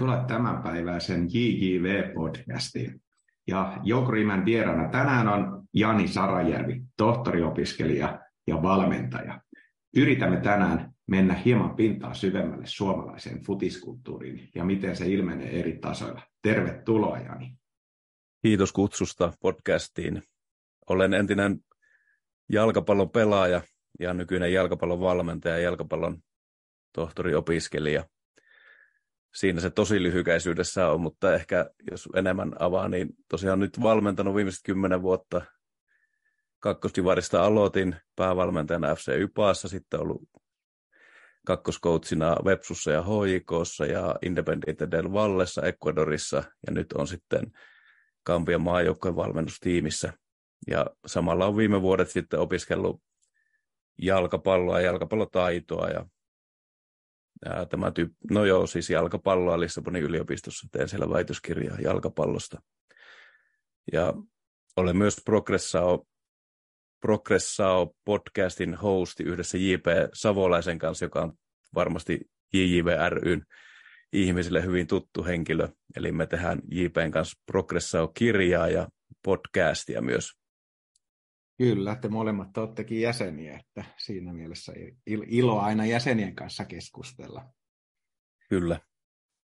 tervetuloa tämänpäiväisen JJV-podcastiin. Ja Joukorimen vieraana tänään on Jani Sarajärvi, tohtoriopiskelija ja valmentaja. Yritämme tänään mennä hieman pintaa syvemmälle suomalaiseen futiskulttuuriin ja miten se ilmenee eri tasoilla. Tervetuloa Jani. Kiitos kutsusta podcastiin. Olen entinen jalkapallon pelaaja ja nykyinen jalkapallon valmentaja ja jalkapallon tohtoriopiskelija siinä se tosi lyhykäisyydessä on, mutta ehkä jos enemmän avaa, niin tosiaan nyt valmentanut viimeiset kymmenen vuotta kakkosdivarista aloitin päävalmentajana FC Ypaassa, sitten ollut kakkoskoutsina Vepsussa ja HJKssa ja Independiente del Vallessa Ecuadorissa ja nyt on sitten Kampian maajoukkojen valmennustiimissä. Ja samalla on viime vuodet sitten opiskellut jalkapalloa ja jalkapallotaitoa ja Ää, tämä tyyppi, no joo, siis jalkapalloa Lissabonin yliopistossa, teen siellä väitöskirjaa jalkapallosta. Ja olen myös Progressao, Progressao podcastin hosti yhdessä J.P. Savolaisen kanssa, joka on varmasti JJVRYn ihmisille hyvin tuttu henkilö. Eli me tehdään JPn kanssa Progressao-kirjaa ja podcastia myös. Kyllä, te molemmat olettekin jäseniä, että siinä mielessä ilo aina jäsenien kanssa keskustella. Kyllä.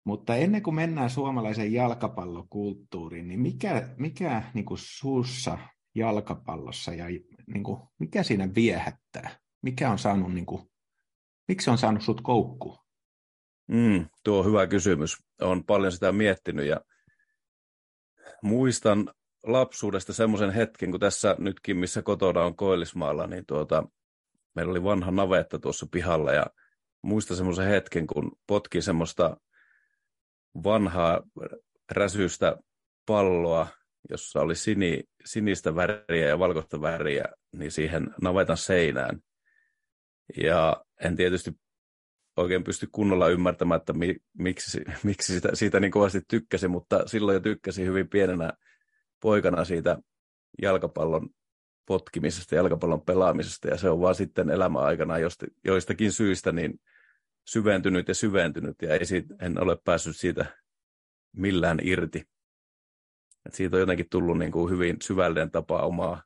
Mutta ennen kuin mennään suomalaisen jalkapallokulttuuriin, niin mikä, mikä niin kuin suussa jalkapallossa ja niin kuin, mikä siinä viehättää? Mikä on saanut, niin kuin, miksi on saanut sut koukkuun? Mm, tuo on hyvä kysymys. Olen paljon sitä miettinyt ja muistan lapsuudesta semmoisen hetken, kun tässä nytkin, missä kotona on Koillismaalla, niin tuota, meillä oli vanha navetta tuossa pihalla ja muista semmoisen hetken, kun potki semmoista vanhaa räsystä palloa, jossa oli sini, sinistä väriä ja valkoista väriä, niin siihen navetan seinään. Ja en tietysti oikein pysty kunnolla ymmärtämään, että mi, miksi, miksi sitä, siitä niin kovasti tykkäsin, mutta silloin jo tykkäsin hyvin pienenä poikana siitä jalkapallon potkimisesta, jalkapallon pelaamisesta, ja se on vaan sitten elämän aikana joistakin syistä niin syventynyt ja syventynyt, ja ei siitä, en ole päässyt siitä millään irti. Et siitä on jotenkin tullut niin kuin hyvin syvällinen tapa omaa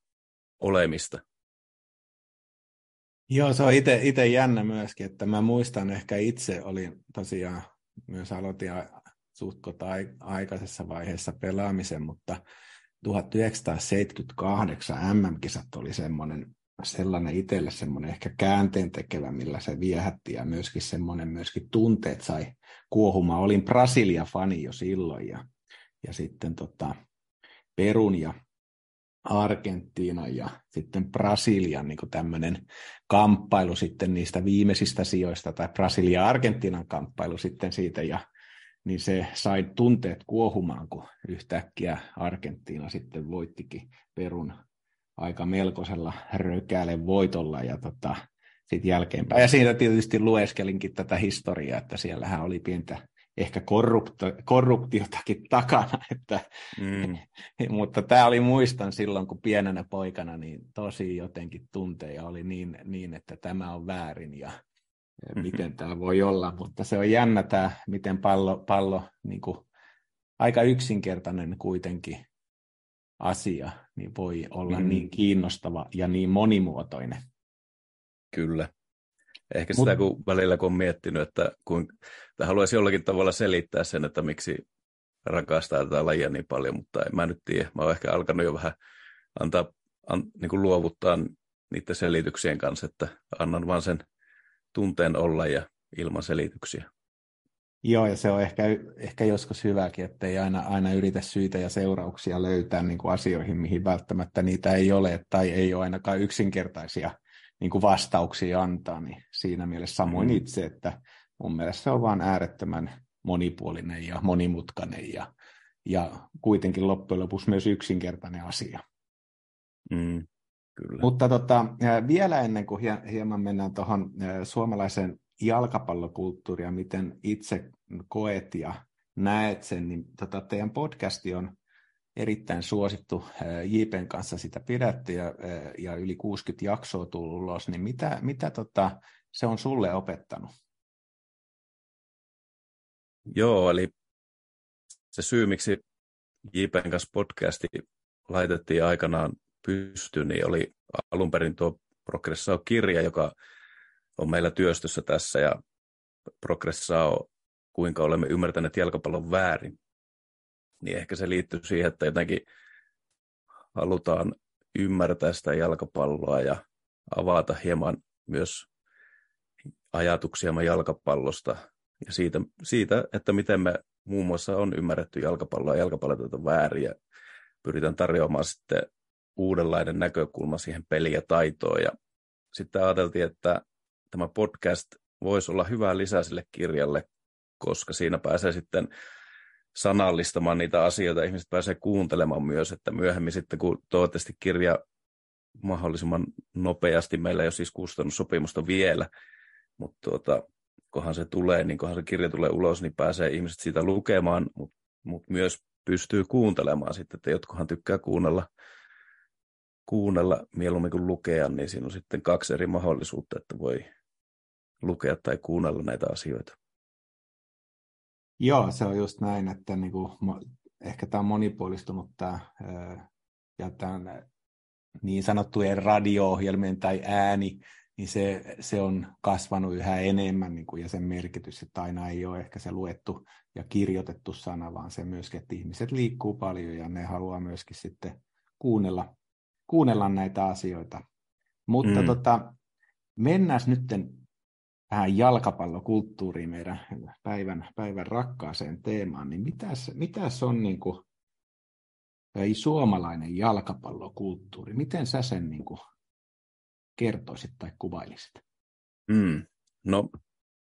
olemista. Joo, se on itse jännä myöskin, että mä muistan ehkä itse olin tosiaan myös aloitin suhtkot aikaisessa vaiheessa pelaamisen, mutta 1978 MM-kisat oli semmoinen, sellainen itselle semmoinen ehkä käänteen tekevä, millä se viehätti ja myöskin semmoinen myöskin tunteet sai kuohumaan. Olin Brasilia-fani jo silloin ja, ja sitten tota, Perun ja Argentiina ja sitten Brasilian niin tämmöinen kamppailu sitten niistä viimeisistä sijoista, tai Brasilia-Argentiinan kamppailu sitten siitä, ja niin se sai tunteet kuohumaan, kun yhtäkkiä Argentiina sitten voittikin Perun aika melkoisella rökäälle voitolla ja tota, sitten jälkeenpäin. Ja siitä tietysti lueskelinkin tätä historiaa, että siellähän oli pientä ehkä korrupto, korruptiotakin takana, että, mm. mutta tämä oli muistan silloin, kun pienenä poikana niin tosi jotenkin tunteja oli niin, niin että tämä on väärin ja. Miten tämä voi olla, mutta se on jännä tämä, miten pallo, pallo niin kuin, aika yksinkertainen kuitenkin asia, niin voi olla mm. niin kiinnostava ja niin monimuotoinen. Kyllä. Ehkä Mut... sitä kun välillä kun on miettinyt, että, kun, että haluaisi jollakin tavalla selittää sen, että miksi rakastaa tätä lajia niin paljon, mutta en mä nyt tiedä. Mä oon ehkä alkanut jo vähän antaa, an, niin kuin luovuttaa niiden selityksien kanssa, että annan vaan sen tunteen olla ja ilman selityksiä. Joo, ja se on ehkä, ehkä joskus hyväkin, että ei aina, aina yritä syitä ja seurauksia löytää niin kuin asioihin, mihin välttämättä niitä ei ole, tai ei ole ainakaan yksinkertaisia niin kuin vastauksia antaa, niin siinä mielessä samoin mm. itse, että mun mielestä se on vaan äärettömän monipuolinen ja monimutkainen ja, ja kuitenkin loppujen lopuksi myös yksinkertainen asia. Mm. Kyllä. Mutta tota, vielä ennen kuin hieman mennään tuohon suomalaiseen jalkapallokulttuuriin miten itse koet ja näet sen, niin tota, teidän podcasti on erittäin suosittu. JPn kanssa sitä pidätte ja, ja yli 60 jaksoa tullut ulos, niin mitä, mitä tota, se on sulle opettanut? Joo, eli se syy, miksi JPn kanssa podcasti laitettiin aikanaan pystyyn, niin oli alun perin tuo Progressao-kirja, joka on meillä työstössä tässä, ja Progressao, kuinka olemme ymmärtäneet jalkapallon väärin. Niin ehkä se liittyy siihen, että jotenkin halutaan ymmärtää sitä jalkapalloa ja avata hieman myös ajatuksia jalkapallosta ja siitä, siitä, että miten me muun muassa on ymmärretty jalkapalloa ja jalkapallot väärin ja pyritään tarjoamaan sitten uudenlainen näkökulma siihen peliin ja taitoon. Ja sitten ajateltiin, että tämä podcast voisi olla hyvä lisä sille kirjalle, koska siinä pääsee sitten sanallistamaan niitä asioita, ihmiset pääsee kuuntelemaan myös, että myöhemmin sitten, kun toivottavasti kirja mahdollisimman nopeasti, meillä ei ole siis kustannussopimusta vielä, mutta tuota, kunhan se tulee, niin kunhan se kirja tulee ulos, niin pääsee ihmiset siitä lukemaan, mutta mut myös pystyy kuuntelemaan sitten, että jotkuhan tykkää kuunnella, kuunnella mieluummin kuin lukea, niin siinä on sitten kaksi eri mahdollisuutta, että voi lukea tai kuunnella näitä asioita. Joo, se on just näin, että niin kuin, ehkä tämä on monipuolistunut tämä, ja tämän niin sanottujen radio-ohjelmien tai ääni, niin se, se on kasvanut yhä enemmän niin kuin, ja sen merkitys, että aina ei ole ehkä se luettu ja kirjoitettu sana, vaan se myöskin, että ihmiset liikkuu paljon ja ne haluaa myöskin sitten kuunnella, kuunnella näitä asioita. Mutta mm. tota, mennään nyt vähän jalkapallokulttuuriin meidän päivän, päivän rakkaaseen teemaan, niin mitäs, mitäs on niin kuin, ei suomalainen jalkapallokulttuuri? Miten sä sen niin kuin, kertoisit tai kuvailisit? Mm. No,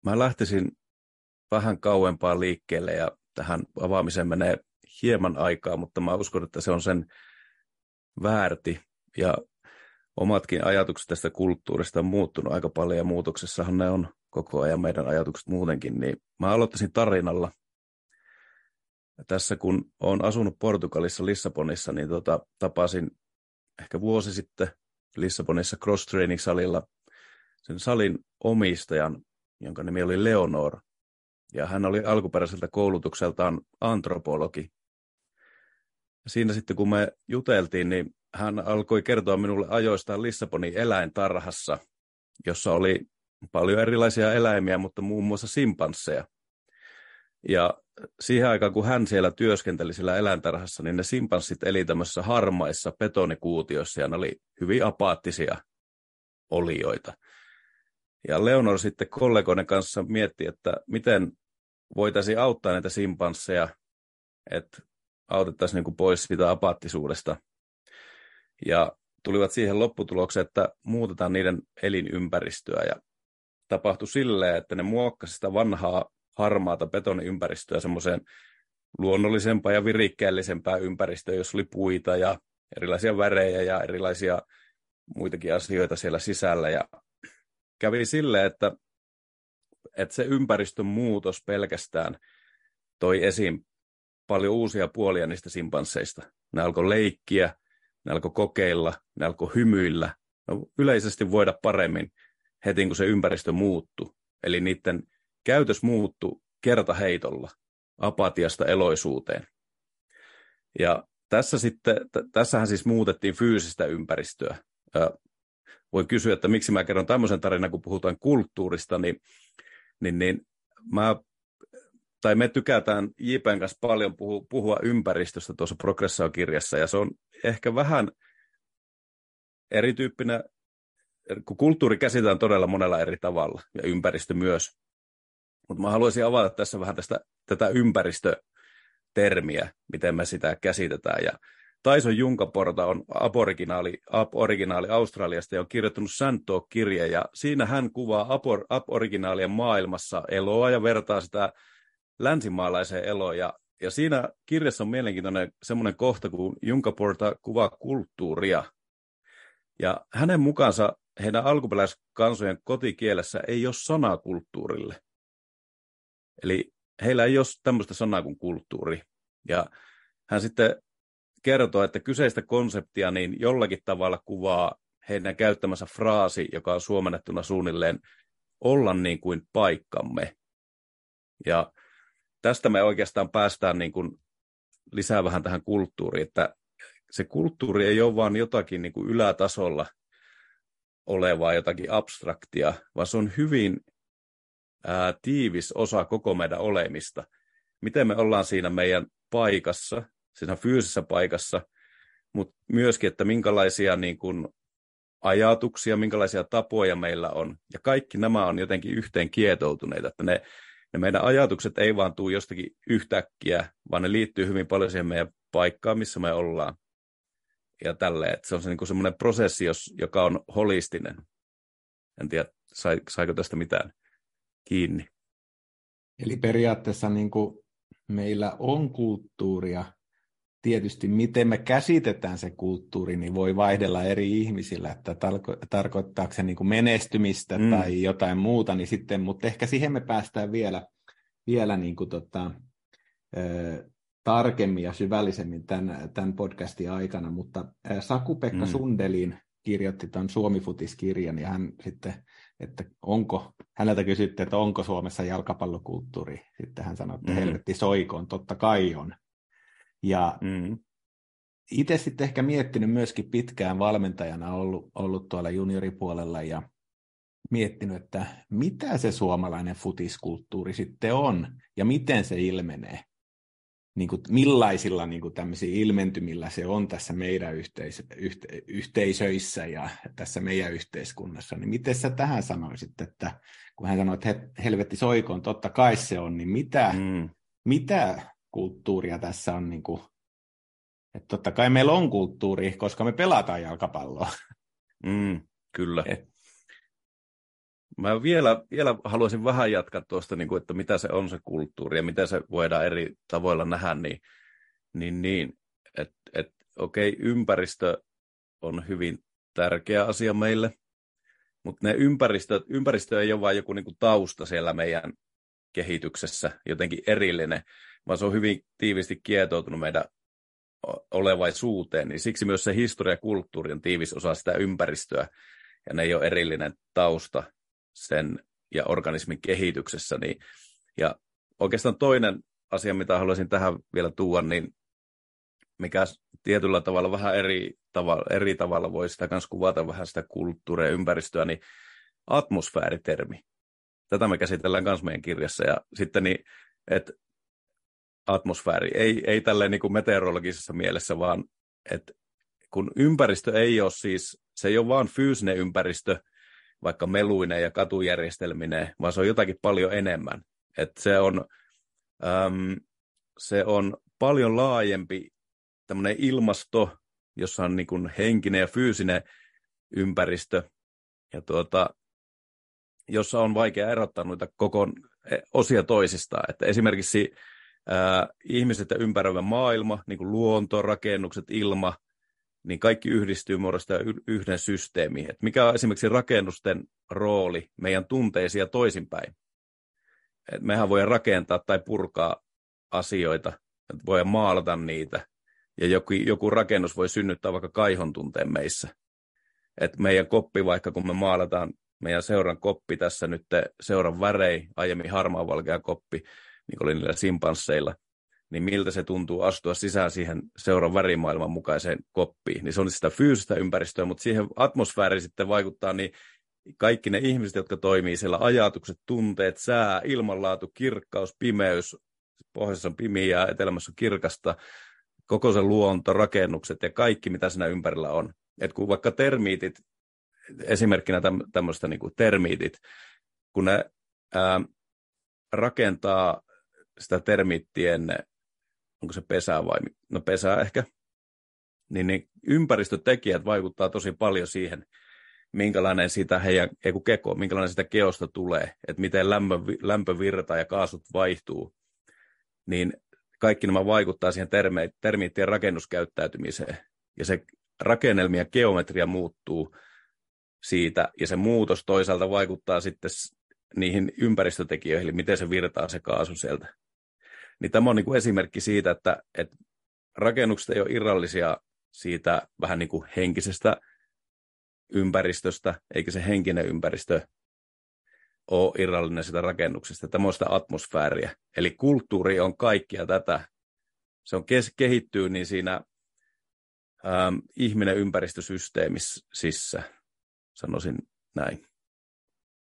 mä lähtisin vähän kauempaa liikkeelle ja tähän avaamiseen menee hieman aikaa, mutta mä uskon, että se on sen väärti. Ja omatkin ajatukset tästä kulttuurista on muuttunut aika paljon ja muutoksessahan ne on koko ajan meidän ajatukset muutenkin. Niin mä aloittaisin tarinalla. Tässä kun olen asunut Portugalissa Lissabonissa, niin tota, tapasin ehkä vuosi sitten Lissabonissa cross training salilla sen salin omistajan, jonka nimi oli Leonor. Ja hän oli alkuperäiseltä koulutukseltaan antropologi. Siinä sitten kun me juteltiin, niin hän alkoi kertoa minulle ajoistaan Lissabonin eläintarhassa, jossa oli paljon erilaisia eläimiä, mutta muun muassa simpansseja. Ja siihen aikaan, kun hän siellä työskenteli sillä eläintarhassa, niin ne simpanssit eli tämmöisissä harmaissa betonikuutioissa ja ne oli hyvin apaattisia olioita. Ja Leonor sitten kollegoiden kanssa mietti, että miten voitaisiin auttaa näitä simpansseja, että autettaisiin niin kuin pois siitä apaattisuudesta. Ja tulivat siihen lopputulokseen, että muutetaan niiden elinympäristöä. Ja tapahtui silleen, että ne muokkasivat sitä vanhaa harmaata betoniympäristöä semmoiseen luonnollisempaa ja virikkeellisempää ympäristöä, jossa oli puita ja erilaisia värejä ja erilaisia muitakin asioita siellä sisällä. Ja kävi silleen, että, että se ympäristön muutos pelkästään toi esiin paljon uusia puolia niistä simpansseista. Ne alkoi leikkiä, ne alkoi kokeilla, ne alkoi hymyillä, no, yleisesti voida paremmin heti kun se ympäristö muuttui. Eli niiden käytös muuttui kertaheitolla apatiasta eloisuuteen. Ja tässä sitten, t- tässähän siis muutettiin fyysistä ympäristöä. Ja voi kysyä, että miksi mä kerron tämmöisen tarinan, kun puhutaan kulttuurista, niin, niin, niin mä, tai me tykätään JPn kanssa paljon puhua, puhua ympäristöstä tuossa Progressio-kirjassa, ja se on ehkä vähän erityyppinen, kun kulttuuri käsitään todella monella eri tavalla, ja ympäristö myös. Mutta mä haluaisin avata tässä vähän tästä, tätä ympäristötermiä, miten me sitä käsitetään. Ja Tyson Junkaporta on aboriginaali, aboriginaali Australiasta ja on kirjoittanut Santo-kirje, ja siinä hän kuvaa abor, aboriginaalien maailmassa eloa ja vertaa sitä länsimaalaiseen eloon. Ja, ja siinä kirjassa on mielenkiintoinen semmoinen kohta, kun Junkaporta kuvaa kulttuuria. Ja hänen mukaansa heidän alkuperäiskansojen kotikielessä ei ole sanaa kulttuurille. Eli heillä ei ole tämmöistä sanaa kuin kulttuuri. Ja hän sitten kertoo, että kyseistä konseptia niin jollakin tavalla kuvaa heidän käyttämänsä fraasi, joka on suomennettuna suunnilleen olla niin kuin paikkamme. Ja tästä me oikeastaan päästään niin kuin lisää vähän tähän kulttuuriin, että se kulttuuri ei ole vaan jotakin niin kuin ylätasolla olevaa, jotakin abstraktia, vaan se on hyvin ää, tiivis osa koko meidän olemista. Miten me ollaan siinä meidän paikassa, siinä fyysisessä paikassa, mutta myöskin, että minkälaisia niin kuin, ajatuksia, minkälaisia tapoja meillä on. Ja kaikki nämä on jotenkin yhteen kietoutuneita, että ne, ne meidän ajatukset ei vaan tule jostakin yhtäkkiä, vaan ne liittyy hyvin paljon siihen meidän paikkaan, missä me ollaan. Ja tälleen, että se on se, niin semmoinen prosessi, jos, joka on holistinen. En tiedä, sai, saiko tästä mitään kiinni. Eli periaatteessa niin kuin meillä on kulttuuria, tietysti miten me käsitetään se kulttuuri, niin voi vaihdella eri ihmisillä, että tarko- tarkoittaako se niin kuin menestymistä mm. tai jotain muuta, niin sitten, mutta ehkä siihen me päästään vielä, vielä niin kuin tota, ö, tarkemmin ja syvällisemmin tämän, tämän podcastin aikana, mutta Saku-Pekka mm. Sundelin kirjoitti tuon Suomi-futiskirjan ja hän sitten, että onko, häneltä kysyttiin, että onko Suomessa jalkapallokulttuuri. Sitten hän sanoi, että mm. helvetti soikoon, totta kai on. Ja mm. itse sitten ehkä miettinyt myöskin pitkään valmentajana ollut, ollut tuolla junioripuolella ja miettinyt, että mitä se suomalainen futiskulttuuri sitten on ja miten se ilmenee. Niin kuin, millaisilla niin kuin ilmentymillä se on tässä meidän yhteis- yhte- yhteisöissä ja tässä meidän yhteiskunnassa, niin miten sä tähän sanoisit, että kun hän sanoi, että helvetti soikoon, totta kai se on, niin mitä, mm. mitä kulttuuria tässä on, niin kuin, että totta kai meillä on kulttuuri, koska me pelataan jalkapalloa. Mm, kyllä. Et. Mä vielä, vielä haluaisin vähän jatkaa tuosta, niin kuin, että mitä se on se kulttuuri ja miten se voidaan eri tavoilla nähdä, niin, niin, niin että et, okei, okay, ympäristö on hyvin tärkeä asia meille, mutta ne ympäristö, ympäristö ei ole vain joku niin kuin tausta siellä meidän kehityksessä, jotenkin erillinen, vaan se on hyvin tiivisti kietoutunut meidän olevaisuuteen, niin siksi myös se historia ja kulttuuri on tiivis osa sitä ympäristöä, ja ne ei ole erillinen tausta sen ja organismin kehityksessä. Niin, ja oikeastaan toinen asia, mitä haluaisin tähän vielä tuoda, niin mikä tietyllä tavalla vähän eri tavalla, eri tavalla voi sitä kanssa kuvata vähän sitä kulttuuria ja ympäristöä, niin atmosfääritermi. Tätä me käsitellään myös meidän kirjassa. Ja sitten niin, että atmosfääri. Ei, ei tälleen niin kuin meteorologisessa mielessä, vaan että kun ympäristö ei ole siis, se ei ole vaan fyysinen ympäristö, vaikka meluinen ja katujärjestelminen, vaan se on jotakin paljon enemmän. että se, on, äm, se on paljon laajempi tämmöinen ilmasto, jossa on niin kuin henkinen ja fyysinen ympäristö, ja tuota, jossa on vaikea erottaa noita koko e, osia toisistaan. Että esimerkiksi ihmiset ja ympäröivä maailma, niin kuin luonto, rakennukset, ilma, niin kaikki yhdistyy muodostaa yhden systeemiin. Et mikä on esimerkiksi rakennusten rooli meidän tunteisiin ja toisinpäin? Et mehän voidaan rakentaa tai purkaa asioita, että voidaan maalata niitä, ja joku, joku rakennus voi synnyttää vaikka kaihon tunteen meissä. Et meidän koppi, vaikka kun me maalataan meidän seuran koppi tässä nyt, seuran värei, aiemmin harmaa valkea koppi, niin oli niillä simpansseilla, niin miltä se tuntuu astua sisään siihen seuran värimaailman mukaiseen koppiin. Niin se on sitä fyysistä ympäristöä, mutta siihen atmosfääriin sitten vaikuttaa niin kaikki ne ihmiset, jotka toimii siellä, ajatukset, tunteet, sää, ilmanlaatu, kirkkaus, pimeys, pohjoisessa on pimiä etelämässä on kirkasta, koko se luonto, rakennukset ja kaikki, mitä siinä ympärillä on. Et kun vaikka termiitit, esimerkkinä tämmöistä niin termiitit, kun ne ää, rakentaa sitä termiittien, onko se pesää vai, no pesää ehkä, niin, niin ympäristötekijät vaikuttaa tosi paljon siihen, minkälainen sitä heidän, ei kun keko, minkälainen sitä keosta tulee, että miten lämpö, lämpövirta ja kaasut vaihtuu, niin kaikki nämä vaikuttaa siihen termi, termiittien rakennuskäyttäytymiseen. Ja se rakennelmia geometria muuttuu siitä, ja se muutos toisaalta vaikuttaa sitten niihin ympäristötekijöihin, eli miten se virtaa se kaasu sieltä. Niin tämä on niin kuin esimerkki siitä, että, että rakennukset ei ole irrallisia siitä vähän niin kuin henkisestä ympäristöstä, eikä se henkinen ympäristö ole irrallinen sitä rakennuksesta. Tämä on sitä atmosfääriä. Eli kulttuuri on kaikkia tätä se on kes- kehittyy niin siinä äm, ihminen ympäristösysteemissä, sanoisin näin.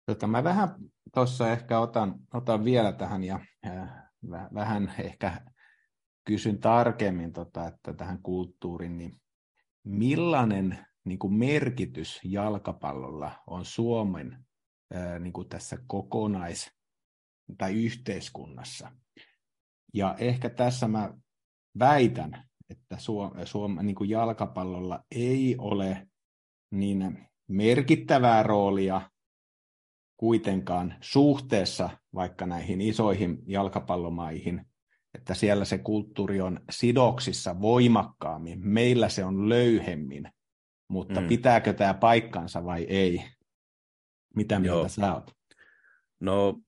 Tota, mä vähän tuossa ehkä otan, otan vielä tähän ja äh, vähän ehkä kysyn tarkemmin tota, että tähän kulttuuriin, niin millainen niin kuin merkitys jalkapallolla on Suomen niin kuin tässä kokonais- tai yhteiskunnassa. Ja ehkä tässä mä väitän, että Suom- Suom- niin kuin jalkapallolla ei ole niin merkittävää roolia kuitenkaan suhteessa vaikka näihin isoihin jalkapallomaihin, että siellä se kulttuuri on sidoksissa voimakkaammin, meillä se on löyhemmin, mutta mm. pitääkö tämä paikkansa vai ei? Mitä mieltä Joo. sä oot? No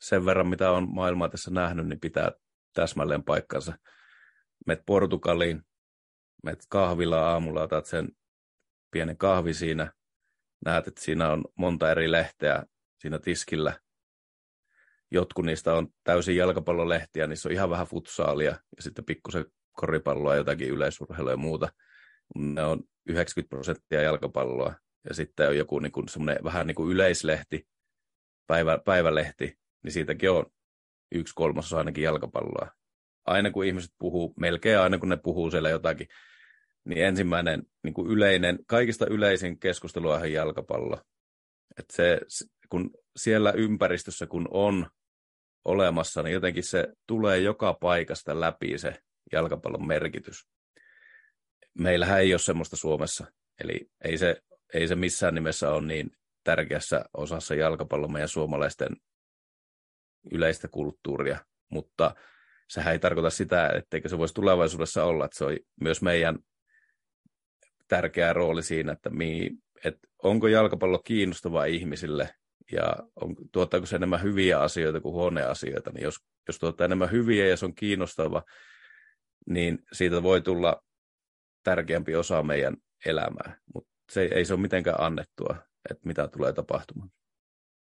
sen verran, mitä on maailmaa tässä nähnyt, niin pitää täsmälleen paikkansa. Met Portugaliin, met kahvilla aamulla, otat sen pienen kahvi siinä, näet, että siinä on monta eri lehteä siinä tiskillä. Jotkut niistä on täysin jalkapallolehtiä, niissä on ihan vähän futsaalia ja sitten pikkusen koripalloa, jotakin yleisurheilua ja muuta. Ne on 90 prosenttia jalkapalloa ja sitten on joku niin kuin vähän niin kuin yleislehti, päivä, päivälehti, niin siitäkin on yksi kolmasosa ainakin jalkapalloa. Aina kun ihmiset puhuu, melkein aina kun ne puhuu siellä jotakin, niin ensimmäinen niin kuin yleinen, kaikista yleisin keskustelu on jalkapallo. Et se, kun siellä ympäristössä kun on olemassa, niin jotenkin se tulee joka paikasta läpi se jalkapallon merkitys. Meillähän ei ole semmoista Suomessa, eli ei se, ei se missään nimessä ole niin tärkeässä osassa jalkapallon meidän suomalaisten yleistä kulttuuria, mutta sehän ei tarkoita sitä, etteikö se voisi tulevaisuudessa olla, että se on myös meidän tärkeä rooli siinä, että, mi, että onko jalkapallo kiinnostavaa ihmisille ja on, tuottaako se enemmän hyviä asioita kuin huonoja asioita, niin jos, jos tuottaa enemmän hyviä ja se on kiinnostava, niin siitä voi tulla tärkeämpi osa meidän elämää, mutta se ei se ole mitenkään annettua, että mitä tulee tapahtumaan.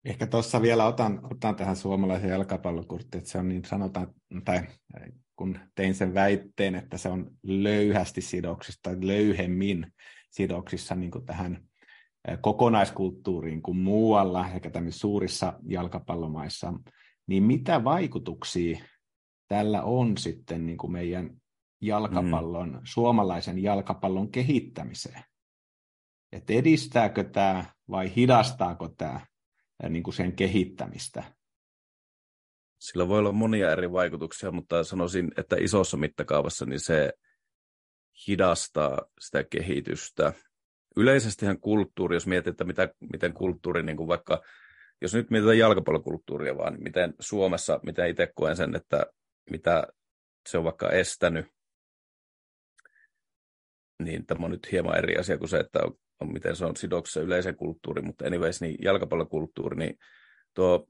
Ehkä tuossa vielä otan, otan tähän suomalaisen jalkapallokurttiin, että se on niin sanotaan, tai kun tein sen väitteen, että se on löyhästi sidoksissa tai löyhemmin sidoksissa niin kuin tähän kokonaiskulttuuriin kuin muualla, eikä tämmöisissä suurissa jalkapallomaissa, niin mitä vaikutuksia tällä on sitten niin kuin meidän jalkapallon, mm. suomalaisen jalkapallon kehittämiseen? Et edistääkö tämä vai hidastaako tämä niin kuin sen kehittämistä? Sillä voi olla monia eri vaikutuksia, mutta sanoisin, että isossa mittakaavassa niin se hidastaa sitä kehitystä. Yleisestihän kulttuuri, jos mietitään, mitä, miten kulttuuri, niin kuin vaikka, jos nyt mietitään jalkapallokulttuuria vaan, niin miten Suomessa, miten itse koen sen, että mitä se on vaikka estänyt, niin tämä on nyt hieman eri asia kuin se, että on, on miten se on sidoksessa yleisen kulttuuriin, mutta anyways, niin jalkapallokulttuuri, niin tuo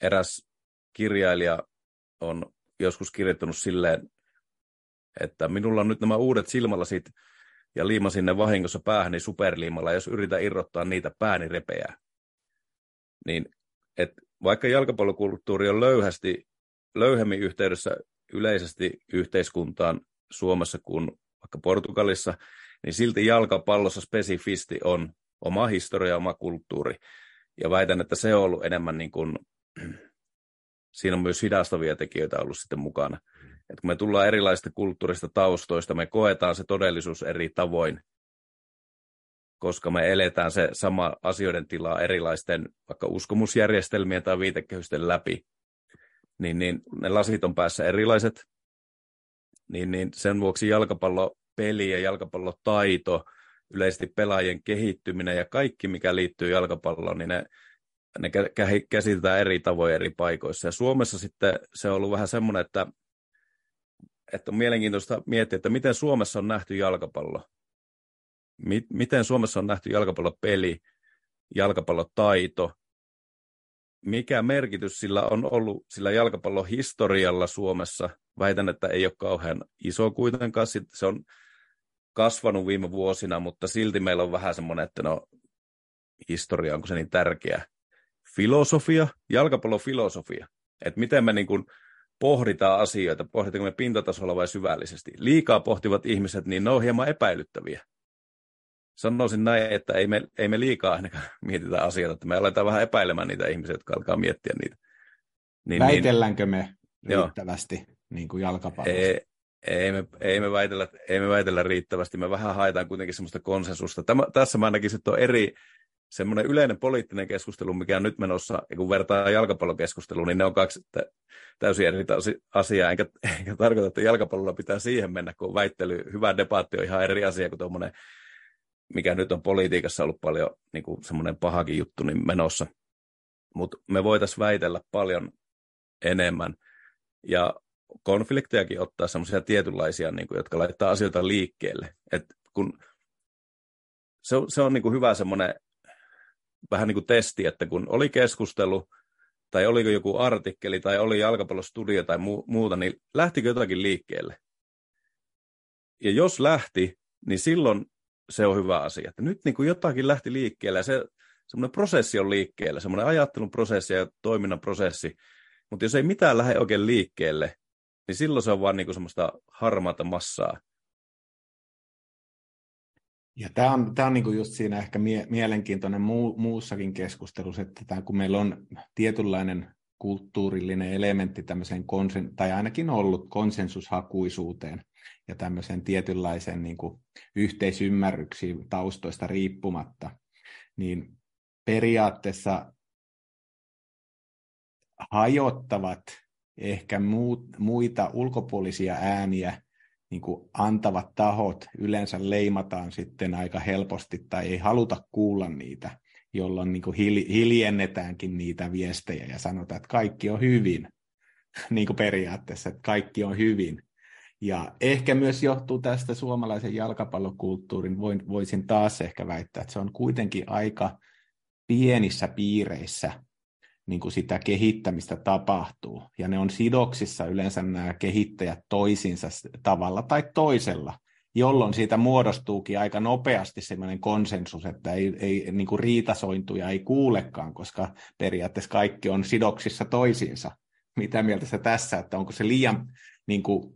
eräs kirjailija on joskus kirjoittanut silleen, että minulla on nyt nämä uudet silmälasit ja liimasin ne vahingossa päähäni superliimalla, jos yritän irrottaa niitä pääni repeää. Niin, et vaikka jalkapallokulttuuri on löyhästi, löyhemmin yhteydessä yleisesti yhteiskuntaan Suomessa kuin vaikka Portugalissa, niin silti jalkapallossa spesifisti on oma historia, oma kulttuuri. Ja väitän, että se on ollut enemmän niin kuin siinä on myös hidastavia tekijöitä ollut sitten mukana. Et kun me tullaan erilaisista kulttuurista taustoista, me koetaan se todellisuus eri tavoin, koska me eletään se sama asioiden tila erilaisten vaikka uskomusjärjestelmien tai viitekehysten läpi, niin, niin ne lasit on päässä erilaiset, niin, niin sen vuoksi jalkapallopeli ja jalkapallotaito, yleisesti pelaajien kehittyminen ja kaikki, mikä liittyy jalkapalloon, niin ne ne käsitetään eri tavoin eri paikoissa. Ja Suomessa sitten se on ollut vähän semmoinen, että, että on mielenkiintoista miettiä, että miten Suomessa on nähty jalkapallo. Miten Suomessa on nähty jalkapallopeli, jalkapallotaito, mikä merkitys sillä on ollut sillä jalkapallohistorialla Suomessa. Väitän, että ei ole kauhean iso kuitenkaan. Se on kasvanut viime vuosina, mutta silti meillä on vähän semmoinen, että no, historia, onko se niin tärkeä filosofia, jalkapallofilosofia. Että miten me niin kuin pohditaan asioita, pohditaanko me pintatasolla vai syvällisesti. Liikaa pohtivat ihmiset, niin ne on hieman epäilyttäviä. Sanoisin näin, että ei me, ei me liikaa ainakaan mietitä asioita, että me aletaan vähän epäilemään niitä ihmisiä, jotka alkaa miettiä niitä. Niin, niin- Väitelläänkö me riittävästi joo. niin kuin jalkapallossa? Ei, ei me, ei, me väitellä, ei me väitellä riittävästi, me vähän haetaan kuitenkin semmoista konsensusta. Tämä, tässä mä näkisin, että on eri, semmoinen yleinen poliittinen keskustelu, mikä on nyt menossa, kun vertaa jalkapallokeskusteluun, niin ne on kaksi täysin eri asiaa, enkä, enkä tarkoita, että jalkapallolla pitää siihen mennä, kun väittely, hyvä debaatti on ihan eri asia kuin tuommoinen, mikä nyt on politiikassa ollut paljon niin kuin semmoinen pahakin juttu niin menossa. Mutta me voitaisiin väitellä paljon enemmän, ja konfliktejakin ottaa semmoisia tietynlaisia, niin kuin, jotka laittaa asioita liikkeelle. Et kun se, se on niin kuin hyvä semmoinen vähän niin kuin testi, että kun oli keskustelu, tai oliko joku artikkeli, tai oli jalkapallostudio tai mu- muuta, niin lähtikö jotakin liikkeelle? Ja jos lähti, niin silloin se on hyvä asia. Että nyt niin kuin jotakin lähti liikkeelle, ja se semmoinen prosessi on liikkeelle, semmoinen ajattelun prosessi ja toiminnan prosessi. Mutta jos ei mitään lähde oikein liikkeelle, niin silloin se on vaan niin kuin semmoista harmaata massaa. Ja tämä on, tämä on niin just siinä ehkä mie- mielenkiintoinen muu, muussakin keskustelussa, että tämä, kun meillä on tietynlainen kulttuurillinen elementti tämmöiseen konsen, tai ainakin ollut konsensushakuisuuteen ja tämmöiseen tietynlaiseen niin kuin yhteisymmärryksiin taustoista riippumatta, niin periaatteessa hajottavat ehkä muut, muita ulkopuolisia ääniä niin kuin antavat tahot yleensä leimataan sitten aika helposti tai ei haluta kuulla niitä, jolloin niin kuin hiljennetäänkin niitä viestejä ja sanotaan, että kaikki on hyvin, niin kuin periaatteessa, että kaikki on hyvin. Ja ehkä myös johtuu tästä suomalaisen jalkapallokulttuurin, voisin taas ehkä väittää, että se on kuitenkin aika pienissä piireissä niin kuin sitä kehittämistä tapahtuu. Ja ne on sidoksissa yleensä nämä kehittäjät toisinsa tavalla tai toisella, jolloin siitä muodostuukin aika nopeasti sellainen konsensus, että ei, ei niin kuin riitasointuja ei kuulekaan, koska periaatteessa kaikki on sidoksissa toisiinsa. Mitä mieltä se tässä, että onko se liian niin kuin,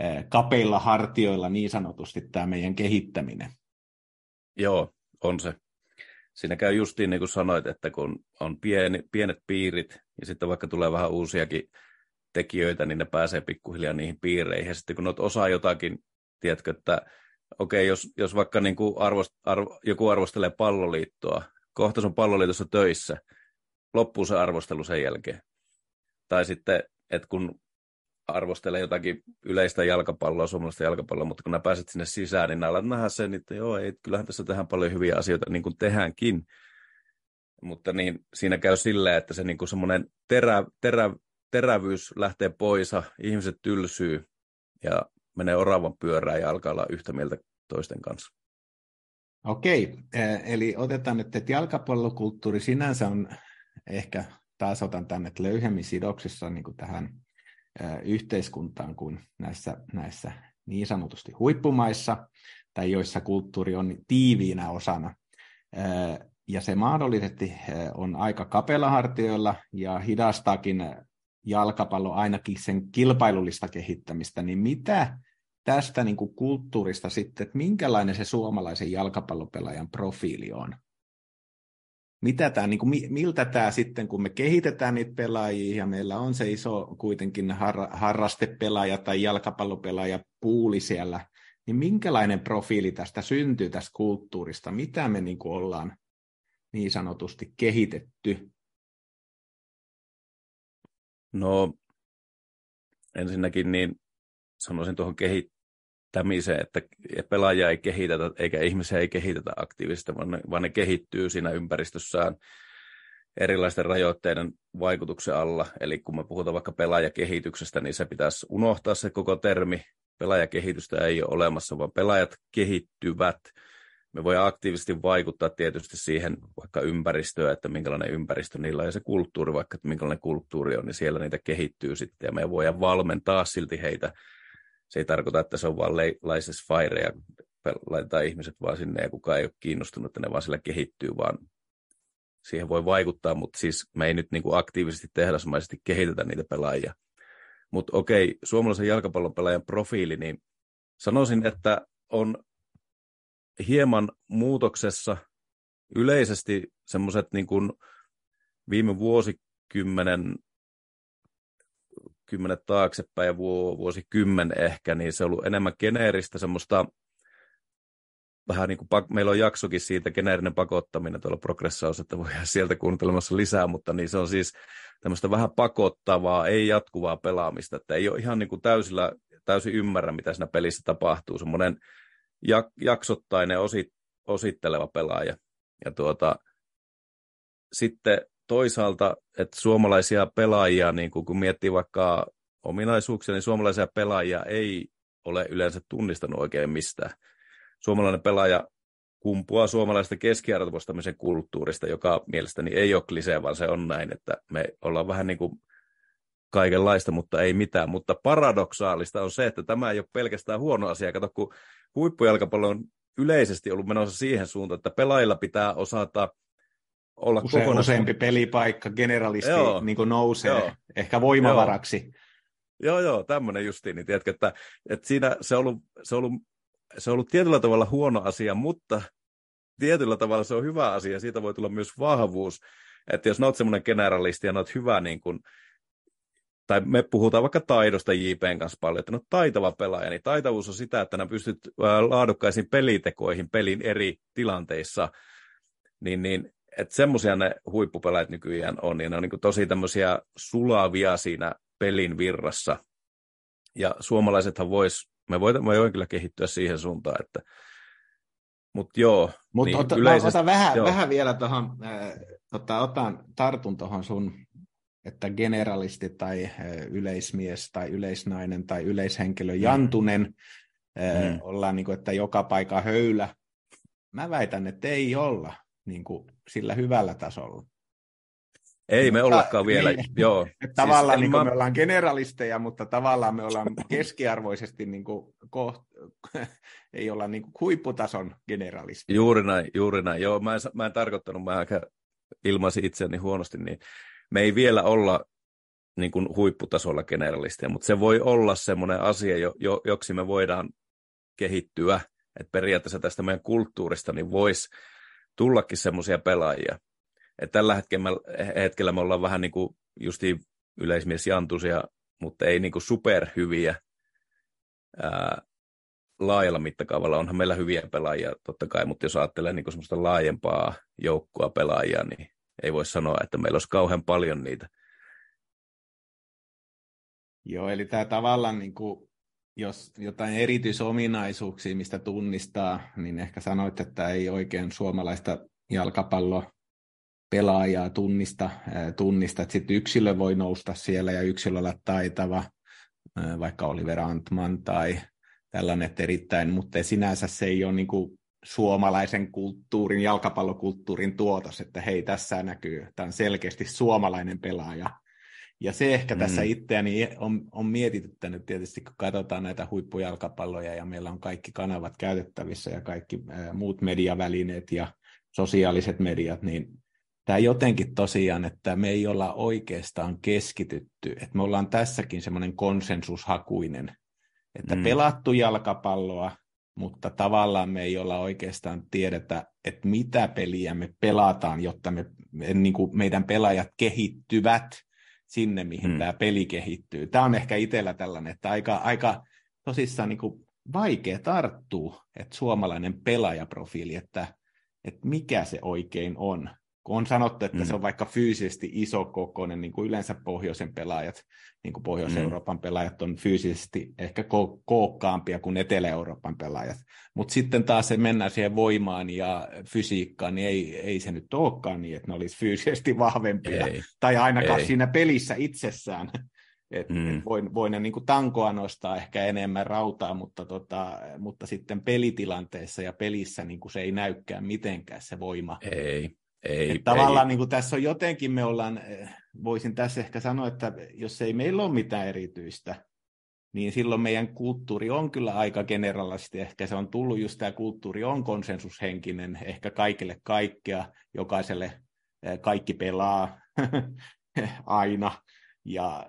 eh, kapeilla hartioilla niin sanotusti tämä meidän kehittäminen? Joo, on se siinä käy justiin niin kuin sanoit, että kun on pieni, pienet piirit ja sitten vaikka tulee vähän uusiakin tekijöitä, niin ne pääsee pikkuhiljaa niihin piireihin. Ja sitten kun olet osa jotakin, tiedätkö, että okei, okay, jos, jos vaikka niin kuin arvost, arvo, joku arvostelee palloliittoa, kohta on palloliitossa töissä, loppuu se arvostelu sen jälkeen. Tai sitten, että kun arvostelee jotakin yleistä jalkapalloa, suomalaista jalkapalloa, mutta kun nää pääset sinne sisään, niin alat nähdä sen, että joo, ei, kyllähän tässä tehdään paljon hyviä asioita, niin kuin tehdäänkin. Mutta niin, siinä käy silleen, että se niin kuin semmoinen terä, terä, terävyys lähtee pois, ihmiset tylsyy ja menee oravan pyörään ja alkaa olla yhtä mieltä toisten kanssa. Okei, eli otetaan nyt, että jalkapallokulttuuri sinänsä on ehkä taas otan tänne löyhemmin sidoksissa niin kuin tähän yhteiskuntaan kuin näissä, näissä niin sanotusti huippumaissa, tai joissa kulttuuri on tiiviinä osana. Ja se mahdollisesti on aika kapella hartioilla ja hidastaakin jalkapallo ainakin sen kilpailullista kehittämistä, niin mitä tästä niin kuin kulttuurista sitten, että minkälainen se suomalaisen jalkapallopelaajan profiili on? Mitä tämä, niin kuin, miltä tämä sitten, kun me kehitetään niitä pelaajia ja meillä on se iso kuitenkin har, harrastepelaaja tai jalkapallopelaaja puuli siellä, niin minkälainen profiili tästä syntyy tästä kulttuurista? Mitä me niin kuin ollaan niin sanotusti kehitetty? No ensinnäkin niin sanoisin tuohon kehi- kehittämiseen, että pelaajia ei kehitetä eikä ihmisiä ei kehitetä aktiivisesti, vaan ne, vaan ne kehittyy siinä ympäristössään erilaisten rajoitteiden vaikutuksen alla. Eli kun me puhutaan vaikka pelaajakehityksestä, niin se pitäisi unohtaa se koko termi. Pelaajakehitystä ei ole olemassa, vaan pelaajat kehittyvät. Me voidaan aktiivisesti vaikuttaa tietysti siihen vaikka ympäristöön, että minkälainen ympäristö niillä on, ja se kulttuuri, vaikka että minkälainen kulttuuri on, niin siellä niitä kehittyy sitten, ja me voidaan valmentaa silti heitä se ei tarkoita, että se on vaan license fire ja laitetaan ihmiset vaan sinne ja kukaan ei ole kiinnostunut, että ne vaan sillä kehittyy, vaan siihen voi vaikuttaa, mutta siis me ei nyt niin kuin aktiivisesti tehdasmaisesti kehitetä niitä pelaajia. Mutta okei, suomalaisen jalkapallopelaajan profiili, niin sanoisin, että on hieman muutoksessa yleisesti semmoiset niin kuin viime vuosikymmenen kymmenet taaksepäin ja vuosikymmen ehkä, niin se on ollut enemmän geneeristä semmoista vähän niin kuin, meillä on jaksokin siitä, geneerinen pakottaminen tuolla progressaus, että voi sieltä kuuntelemassa lisää, mutta niin se on siis tämmöistä vähän pakottavaa, ei jatkuvaa pelaamista, että ei ole ihan niin kuin täysillä, täysin ymmärrä, mitä siinä pelissä tapahtuu, semmoinen jak- jaksottainen osit, ositteleva pelaaja. Ja tuota, sitten toisaalta, että suomalaisia pelaajia, niin kun miettii vaikka ominaisuuksia, niin suomalaisia pelaajia ei ole yleensä tunnistanut oikein mistään. Suomalainen pelaaja kumpuaa suomalaisesta keskiarvostamisen kulttuurista, joka mielestäni ei ole klisee, vaan se on näin, että me ollaan vähän niin kuin kaikenlaista, mutta ei mitään. Mutta paradoksaalista on se, että tämä ei ole pelkästään huono asia. Kato, kun huippujalkapallo on yleisesti ollut menossa siihen suuntaan, että pelaajilla pitää osata olla Use, kokonaan... Useampi pelipaikka, generalisti joo, niin nousee joo, ehkä voimavaraksi. Joo, joo, joo tämmöinen justiin, niin tiedätkö, että, että siinä se on, ollut, se, on ollut, se on ollut tietyllä tavalla huono asia, mutta tietyllä tavalla se on hyvä asia, siitä voi tulla myös vahvuus, että jos olet semmoinen generalisti ja olet hyvä niin kuin, tai me puhutaan vaikka taidosta JPn kanssa paljon, että no taitava pelaaja, niin taitavuus on sitä, että nämä pystyt laadukkaisiin pelitekoihin pelin eri tilanteissa, niin, niin että semmoisia ne huippupelaajat nykyään on, niin ne on niin tosi tämmöisiä sulavia siinä pelin virrassa. Ja suomalaisethan vois, me voimme voi kyllä kehittyä siihen suuntaan, että mutta joo. Mutta niin ota, yleisesti, ota vähän, joo. vähän vielä tuohon, äh, ota, otan, tartun tuohon sun, että generalisti tai äh, yleismies tai yleisnainen tai yleishenkilö mm. Jantunen, äh, mm. ollaan niin kuin, että joka paikka höylä. Mä väitän, että ei olla niin kuin sillä hyvällä tasolla. Ei me ollakaan vielä, niin, joo. Siis tavallaan siis niin mä... me ollaan generalisteja, mutta tavallaan me ollaan keskiarvoisesti niin kuin koht... ei olla niin kuin huipputason generalisteja. Juuri näin, juuri näin. Joo, mä en, mä en tarkoittanut, mä ilmaisin itseäni huonosti, niin me ei vielä olla niin kuin huipputasolla generalisteja, mutta se voi olla semmoinen asia, jo, jo, joksi me voidaan kehittyä, että periaatteessa tästä meidän kulttuurista niin voisi tullakin semmoisia pelaajia. Et tällä hetkellä, hetkellä me ollaan vähän niin kuin justiin yleismies Jantusia, mutta ei niin kuin superhyviä ää, laajalla mittakaavalla. Onhan meillä hyviä pelaajia totta kai, mutta jos ajattelee niin kuin semmoista laajempaa joukkoa pelaajia, niin ei voi sanoa, että meillä olisi kauhean paljon niitä. Joo, eli tämä tavallaan niin kuin jos jotain erityisominaisuuksia, mistä tunnistaa, niin ehkä sanoit, että ei oikein suomalaista jalkapallo pelaajaa tunnista, tunnista. että sitten yksilö voi nousta siellä ja yksilö olla taitava, vaikka Oliver Antman tai tällainen, erittäin, mutta sinänsä se ei ole niin kuin suomalaisen kulttuurin, jalkapallokulttuurin tuotos, että hei, tässä näkyy, tämä on selkeästi suomalainen pelaaja, ja se ehkä mm. tässä itseäni on, on mietityttänyt tietysti, kun katsotaan näitä huippujalkapalloja ja meillä on kaikki kanavat käytettävissä ja kaikki ää, muut mediavälineet ja sosiaaliset mediat, niin tämä jotenkin tosiaan, että me ei olla oikeastaan keskitytty, että me ollaan tässäkin semmoinen konsensushakuinen, että mm. pelattu jalkapalloa, mutta tavallaan me ei olla oikeastaan tiedetä, että mitä peliä me pelataan, jotta me, niin kuin meidän pelaajat kehittyvät – sinne, mihin mm. tämä peli kehittyy. Tämä on ehkä itsellä tällainen, että aika, aika tosissaan niin kuin vaikea tarttua, että suomalainen pelaajaprofiili, että, että mikä se oikein on kun on sanottu, että mm. se on vaikka fyysisesti iso kokoinen, niin kuin yleensä pohjoisen pelaajat, niin kuin Pohjois-Euroopan mm. pelaajat on fyysisesti ehkä ko- kookkaampia kuin Etelä-Euroopan pelaajat. Mutta sitten taas se mennään siihen voimaan ja fysiikkaan, niin ei, ei se nyt olekaan niin, että ne olisi fyysisesti vahvempia. Ei. Tai ainakaan ei. siinä pelissä itsessään. Et, mm. et voin, voin ne niin kuin tankoa nostaa ehkä enemmän rautaa, mutta, tota, mutta sitten pelitilanteessa ja pelissä niin kuin se ei näykään mitenkään se voima. Ei, ei, että tavallaan niin kuin tässä on jotenkin me ollaan, eh, voisin tässä ehkä sanoa, että jos ei meillä ole mitään erityistä, niin silloin meidän kulttuuri on kyllä aika generalisti. Ehkä se on tullut just tämä kulttuuri on konsensushenkinen, ehkä kaikille kaikkea, jokaiselle eh, kaikki pelaa aina. Ja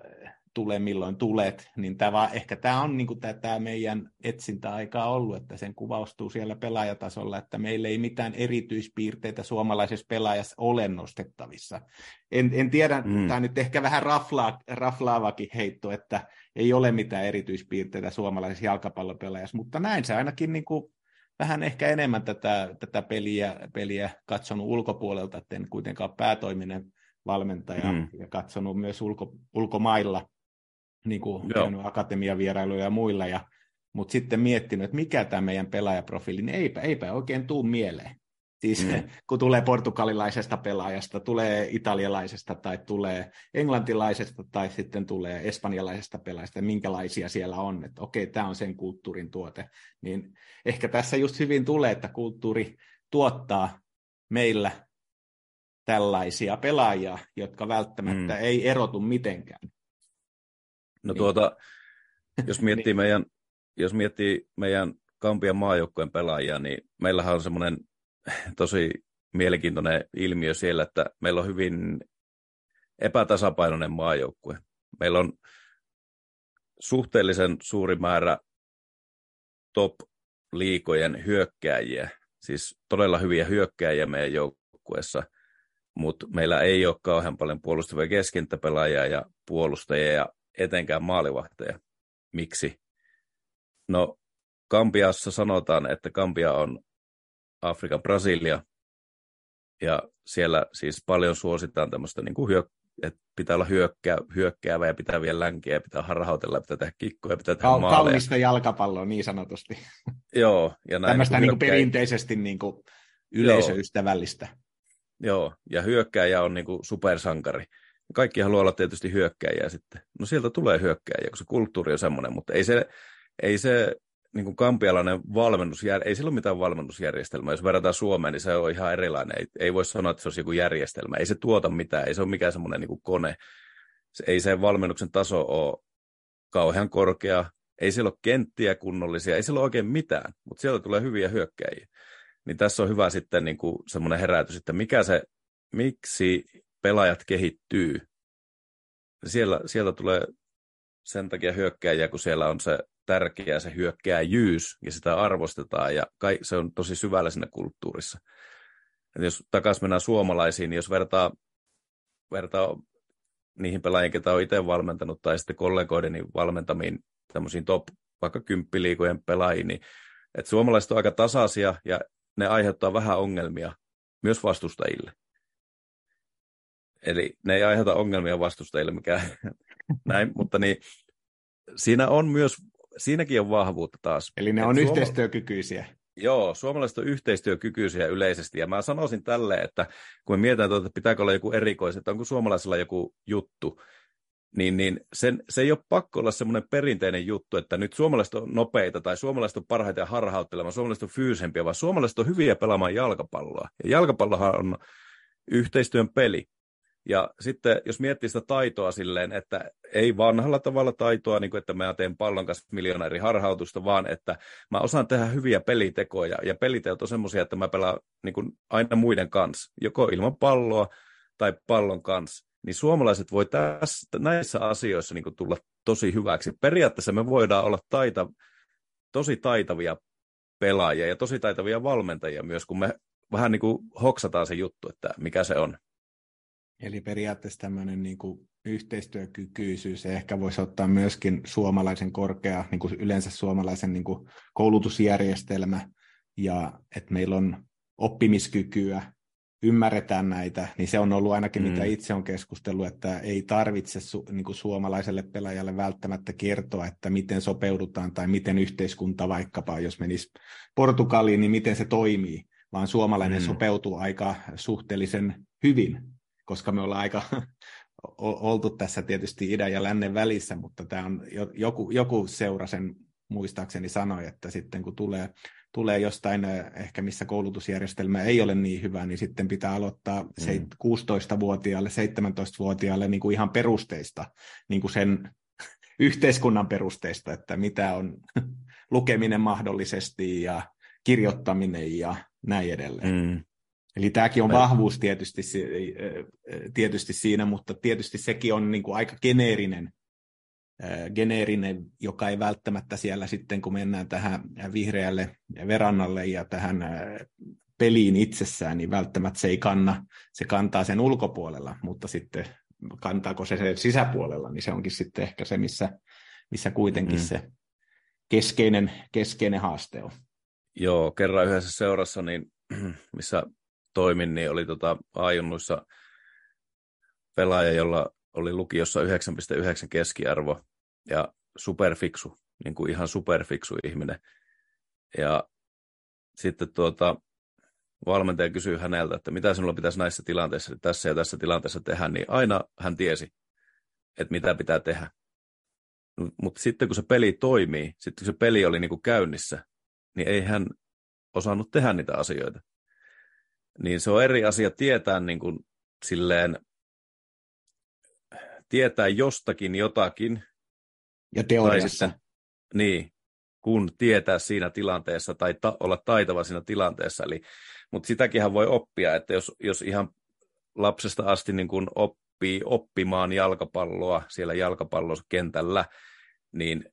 tule milloin tulet, niin tämä, ehkä tämä on niin tätä meidän etsintäaikaa ollut, että sen kuvaustuu siellä pelaajatasolla, että meillä ei mitään erityispiirteitä suomalaisessa pelaajassa ole nostettavissa. En, en tiedä, mm. tämä on nyt ehkä vähän raflaa, raflaavakin heitto, että ei ole mitään erityispiirteitä suomalaisessa jalkapallopelaajassa, mutta näin se ainakin niin kuin vähän ehkä enemmän tätä, tätä peliä, peliä katsonut ulkopuolelta, että en kuitenkaan päätoiminen valmentaja mm. ja katsonut myös ulko, ulkomailla niin kuin käynyt akatemiavierailuja ja muilla, ja, mutta sitten miettinyt, että mikä tämä meidän pelaajaprofiili, niin eipä, eipä oikein tuu mieleen. Siis mm. kun tulee portugalilaisesta pelaajasta, tulee italialaisesta tai tulee englantilaisesta tai sitten tulee espanjalaisesta pelaajasta, minkälaisia siellä on, että okei, tämä on sen kulttuurin tuote. Niin ehkä tässä just hyvin tulee, että kulttuuri tuottaa meillä tällaisia pelaajia, jotka välttämättä mm. ei erotu mitenkään. No niin. tuota, jos miettii niin. meidän, jos miettii meidän Kampian maajoukkojen pelaajia, niin meillähän on semmoinen tosi mielenkiintoinen ilmiö siellä, että meillä on hyvin epätasapainoinen maajoukkue. Meillä on suhteellisen suuri määrä top-liikojen hyökkääjiä, siis todella hyviä hyökkääjiä meidän joukkueessa, mutta meillä ei ole kauhean paljon puolustavia keskentäpelaajia ja puolustajia ja etenkään maalivahteja. Miksi? No, Kampiassa sanotaan, että Kampia on Afrikan Brasilia, ja siellä siis paljon suositaan tämmöistä, niin kuin hyö, että pitää olla hyökkää, hyökkäävä ja pitää vielä länkiä ja pitää harhautella ja pitää tehdä kikkoja ja pitää tehdä Kal- maaleja. Kaunista jalkapalloa niin sanotusti. Joo. Ja näin Tämmöistä niin kuin perinteisesti niin kuin yleisöystävällistä. Joo. Joo, ja hyökkääjä on niin kuin supersankari. Kaikki haluaa olla tietysti hyökkääjiä sitten. No sieltä tulee hyökkääjiä, kun se kulttuuri on semmoinen, mutta ei se, ei se niin kuin kampialainen valmennusjärjestelmä, ei sillä ole mitään valmennusjärjestelmää. Jos verrataan Suomeen, niin se on ihan erilainen. Ei, ei voi sanoa, että se olisi joku järjestelmä. Ei se tuota mitään, ei se ole mikään semmoinen niin kuin kone. Se, ei se valmennuksen taso ole kauhean korkea. Ei siellä ole kenttiä kunnollisia, ei siellä ole oikein mitään, mutta sieltä tulee hyviä hyökkäjiä. Niin tässä on hyvä sitten niin kuin semmoinen herätys, että mikä se, miksi pelaajat kehittyy. Siellä, sieltä tulee sen takia hyökkääjiä, kun siellä on se tärkeä se hyökkääjyys ja sitä arvostetaan ja kai, se on tosi syvällä siinä kulttuurissa. Et jos takaisin mennään suomalaisiin, niin jos vertaa, vertaa niihin pelaajiin, ketä on itse valmentanut tai sitten kollegoideni valmentamiin tämmöisiin top vaikka kymppiliikojen pelaajiin, niin että suomalaiset on aika tasaisia ja ne aiheuttaa vähän ongelmia myös vastustajille. Eli ne ei aiheuta ongelmia vastustajille, mikä näin, mutta niin, siinä on myös siinäkin on vahvuutta taas. Eli ne on suoma- yhteistyökykyisiä. Joo, suomalaiset on yhteistyökykyisiä yleisesti, ja mä sanoisin tälle, että kun me mietitään, tuota, että pitääkö olla joku erikois, että onko suomalaisilla joku juttu, niin, niin sen, se ei ole pakko olla semmoinen perinteinen juttu, että nyt suomalaiset on nopeita tai suomalaiset on parhaita harhauttelemaan, suomalaiset on fyysempiä, vaan suomalaiset on hyviä pelaamaan jalkapalloa. Ja jalkapallohan on yhteistyön peli. Ja sitten jos miettii sitä taitoa silleen, että ei vanhalla tavalla taitoa, niin kuin että mä teen pallon kanssa miljonääri harhautusta, vaan että mä osaan tehdä hyviä pelitekoja. Ja peliteot on semmoisia, että mä pelaan niin kuin aina muiden kanssa, joko ilman palloa tai pallon kanssa. Niin suomalaiset voi tässä, näissä asioissa niin kuin tulla tosi hyväksi. Periaatteessa me voidaan olla taita, tosi taitavia pelaajia ja tosi taitavia valmentajia myös, kun me vähän niin kuin hoksataan se juttu, että mikä se on. Eli periaatteessa tämmöinen niin kuin yhteistyökykyisyys ja ehkä voisi ottaa myöskin suomalaisen korkea, niin kuin yleensä suomalaisen niin kuin koulutusjärjestelmä ja että meillä on oppimiskykyä, ymmärretään näitä, niin se on ollut ainakin, mm. mitä itse on keskustellut, että ei tarvitse su, niin kuin suomalaiselle pelaajalle välttämättä kertoa, että miten sopeudutaan tai miten yhteiskunta vaikkapa, jos menisi Portugaliin, niin miten se toimii, vaan suomalainen mm. sopeutuu aika suhteellisen hyvin koska me ollaan aika oltu tässä tietysti idän ja lännen välissä, mutta tämä on joku, joku seura sen muistaakseni sanoi, että sitten kun tulee, tulee jostain ehkä missä koulutusjärjestelmä ei ole niin hyvä, niin sitten pitää aloittaa mm. 16-vuotiaalle, 17-vuotiaalle niin kuin ihan perusteista, niin kuin sen yhteiskunnan perusteista, että mitä on lukeminen mahdollisesti ja kirjoittaminen ja näin edelleen. Mm. Eli tämäkin on vahvuus tietysti, tietysti siinä, mutta tietysti sekin on niin kuin aika geneerinen geneerinen, joka ei välttämättä siellä sitten, kun mennään tähän vihreälle verannalle ja tähän peliin itsessään, niin välttämättä se ei kanna, se kantaa sen ulkopuolella, mutta sitten kantaako se sen sisäpuolella, niin se onkin sitten ehkä se, missä, missä kuitenkin mm. se keskeinen, keskeinen haaste on. Joo, kerran yhdessä seurassa, niin, missä toimin, niin oli tota ajunnuissa pelaaja, jolla oli lukiossa 9,9 keskiarvo ja superfiksu, niin kuin ihan superfiksu ihminen. Ja sitten tuota, valmentaja kysyy häneltä, että mitä sinulla pitäisi näissä tilanteissa, tässä ja tässä tilanteessa tehdä, niin aina hän tiesi, että mitä pitää tehdä. Mutta sitten kun se peli toimii, sitten kun se peli oli niin kuin käynnissä, niin ei hän osannut tehdä niitä asioita. Niin se on eri asia tietää niin kuin silleen, tietää jostakin jotakin. Ja teoriassa. Tai sitten, niin, kun tietää siinä tilanteessa tai ta- olla taitava siinä tilanteessa. Eli, mutta sitäkin voi oppia, että jos, jos ihan lapsesta asti niin kun oppii oppimaan jalkapalloa siellä jalkapallokentällä, niin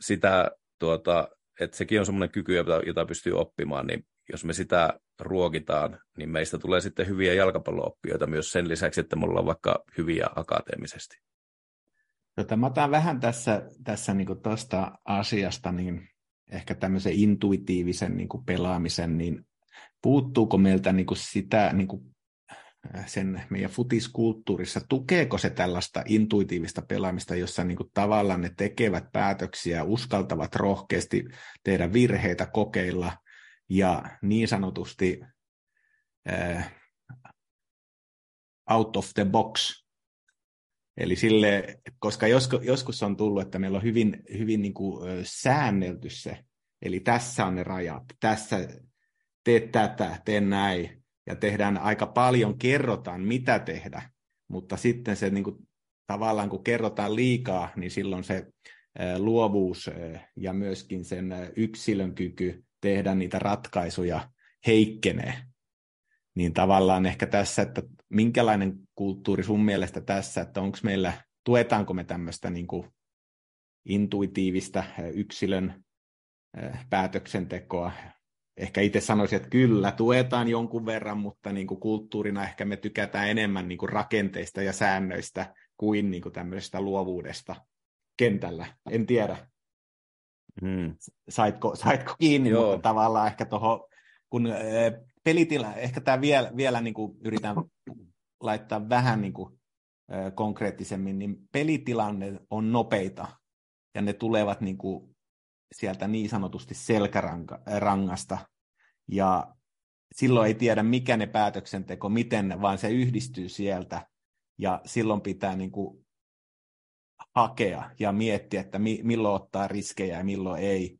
sitä, tuota, että sekin on semmoinen kyky, jota, jota pystyy oppimaan, niin jos me sitä ruokitaan, niin meistä tulee sitten hyviä jalkapallooppijoita myös sen lisäksi, että me ollaan vaikka hyviä akateemisesti. Tota, mä otan vähän tässä, tässä niin tuosta asiasta niin ehkä tämmöisen intuitiivisen niin pelaamisen, niin puuttuuko meiltä niin sitä niin äh, sen meidän futiskulttuurissa, tukeeko se tällaista intuitiivista pelaamista, jossa niin kuin tavallaan ne tekevät päätöksiä, uskaltavat rohkeasti tehdä virheitä, kokeilla ja niin sanotusti äh, out of the box. Eli sille, koska joskus, on tullut, että meillä on hyvin, hyvin niin kuin säännelty se, eli tässä on ne rajat, tässä teet tätä, tee näin, ja tehdään aika paljon, kerrotaan mitä tehdä, mutta sitten se niin kuin, tavallaan kun kerrotaan liikaa, niin silloin se luovuus ja myöskin sen yksilön kyky tehdä niitä ratkaisuja heikkenee niin tavallaan ehkä tässä, että minkälainen kulttuuri sun mielestä tässä, että onko meillä, tuetaanko me tämmöistä niin kuin intuitiivista yksilön päätöksentekoa. Ehkä itse sanoisin, että kyllä, tuetaan jonkun verran, mutta niin kuin kulttuurina ehkä me tykätään enemmän niin kuin rakenteista ja säännöistä kuin, niin kuin tämmöisestä luovuudesta kentällä. En tiedä, hmm. saitko, saitko kiinni, Joo. mutta tavallaan ehkä tuohon, kun pelitila, ehkä tämä vielä, vielä niin kuin yritän laittaa vähän niin kuin, konkreettisemmin, niin pelitilanne on nopeita ja ne tulevat niin kuin sieltä niin sanotusti selkärangasta ja silloin ei tiedä mikä ne päätöksenteko, miten, vaan se yhdistyy sieltä ja silloin pitää niin kuin hakea ja miettiä, että mi- milloin ottaa riskejä ja milloin ei.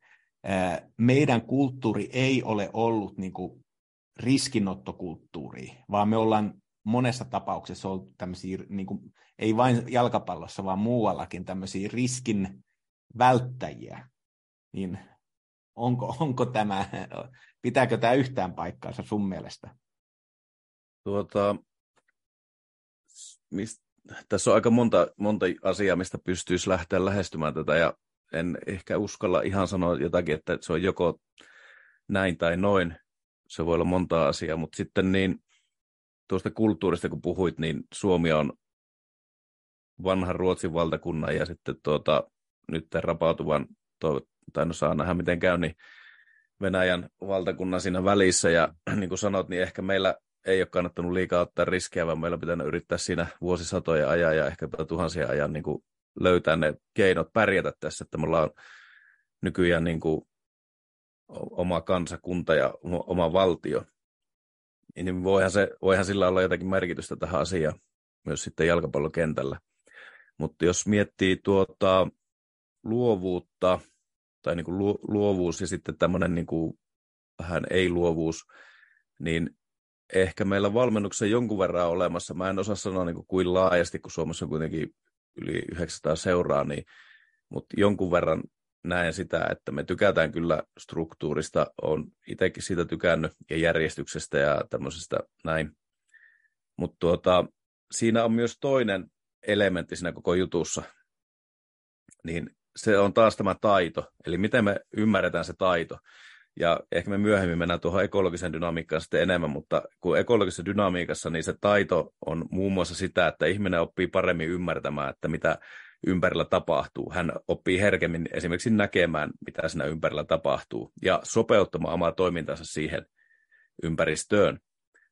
Meidän kulttuuri ei ole ollut niin kuin riskinottokulttuuria, vaan me ollaan monessa tapauksessa ollut tämmöisiä, niin kuin, ei vain jalkapallossa, vaan muuallakin tämmöisiä riskin välttäjiä. Niin onko, onko tämä, pitääkö tämä yhtään paikkaansa sun mielestä? Tuota, mist, tässä on aika monta, monta asiaa, mistä pystyisi lähteä lähestymään tätä, ja en ehkä uskalla ihan sanoa jotakin, että se on joko näin tai noin, se voi olla monta asiaa, mutta sitten niin tuosta kulttuurista kun puhuit, niin Suomi on vanhan Ruotsin valtakunnan ja sitten tuota, nyt rapautuvan, tai no saa nähdä miten käy, niin Venäjän valtakunnan siinä välissä. Ja niin kuin sanot, niin ehkä meillä ei ole kannattanut liikaa ottaa riskejä, vaan meillä pitää yrittää siinä vuosisatoja ajaa ja ehkä tuhansia ajan niin kuin löytää ne keinot pärjätä tässä, että me ollaan nykyään niin kuin oma kansakunta ja oma valtio, niin voihan, se, voihan sillä olla jotakin merkitystä tähän asiaan myös sitten jalkapallokentällä. Mutta jos miettii tuota luovuutta, tai niin kuin luovuus ja sitten tämmöinen niin kuin vähän ei-luovuus, niin ehkä meillä valmennuksessa jonkun verran olemassa. Mä en osaa sanoa niin kuin, kuin laajasti, kun Suomessa on kuitenkin yli 900 seuraa, niin, mutta jonkun verran näen sitä, että me tykätään kyllä struktuurista, on itsekin siitä tykännyt, ja järjestyksestä ja tämmöisestä näin. Mutta tuota, siinä on myös toinen elementti siinä koko jutussa, niin se on taas tämä taito, eli miten me ymmärretään se taito. Ja ehkä me myöhemmin mennään tuohon ekologisen dynamiikkaan sitten enemmän, mutta kun ekologisessa dynamiikassa, niin se taito on muun muassa sitä, että ihminen oppii paremmin ymmärtämään, että mitä ympärillä tapahtuu. Hän oppii herkemmin esimerkiksi näkemään, mitä siinä ympärillä tapahtuu, ja sopeuttamaan omaa toimintansa siihen ympäristöön.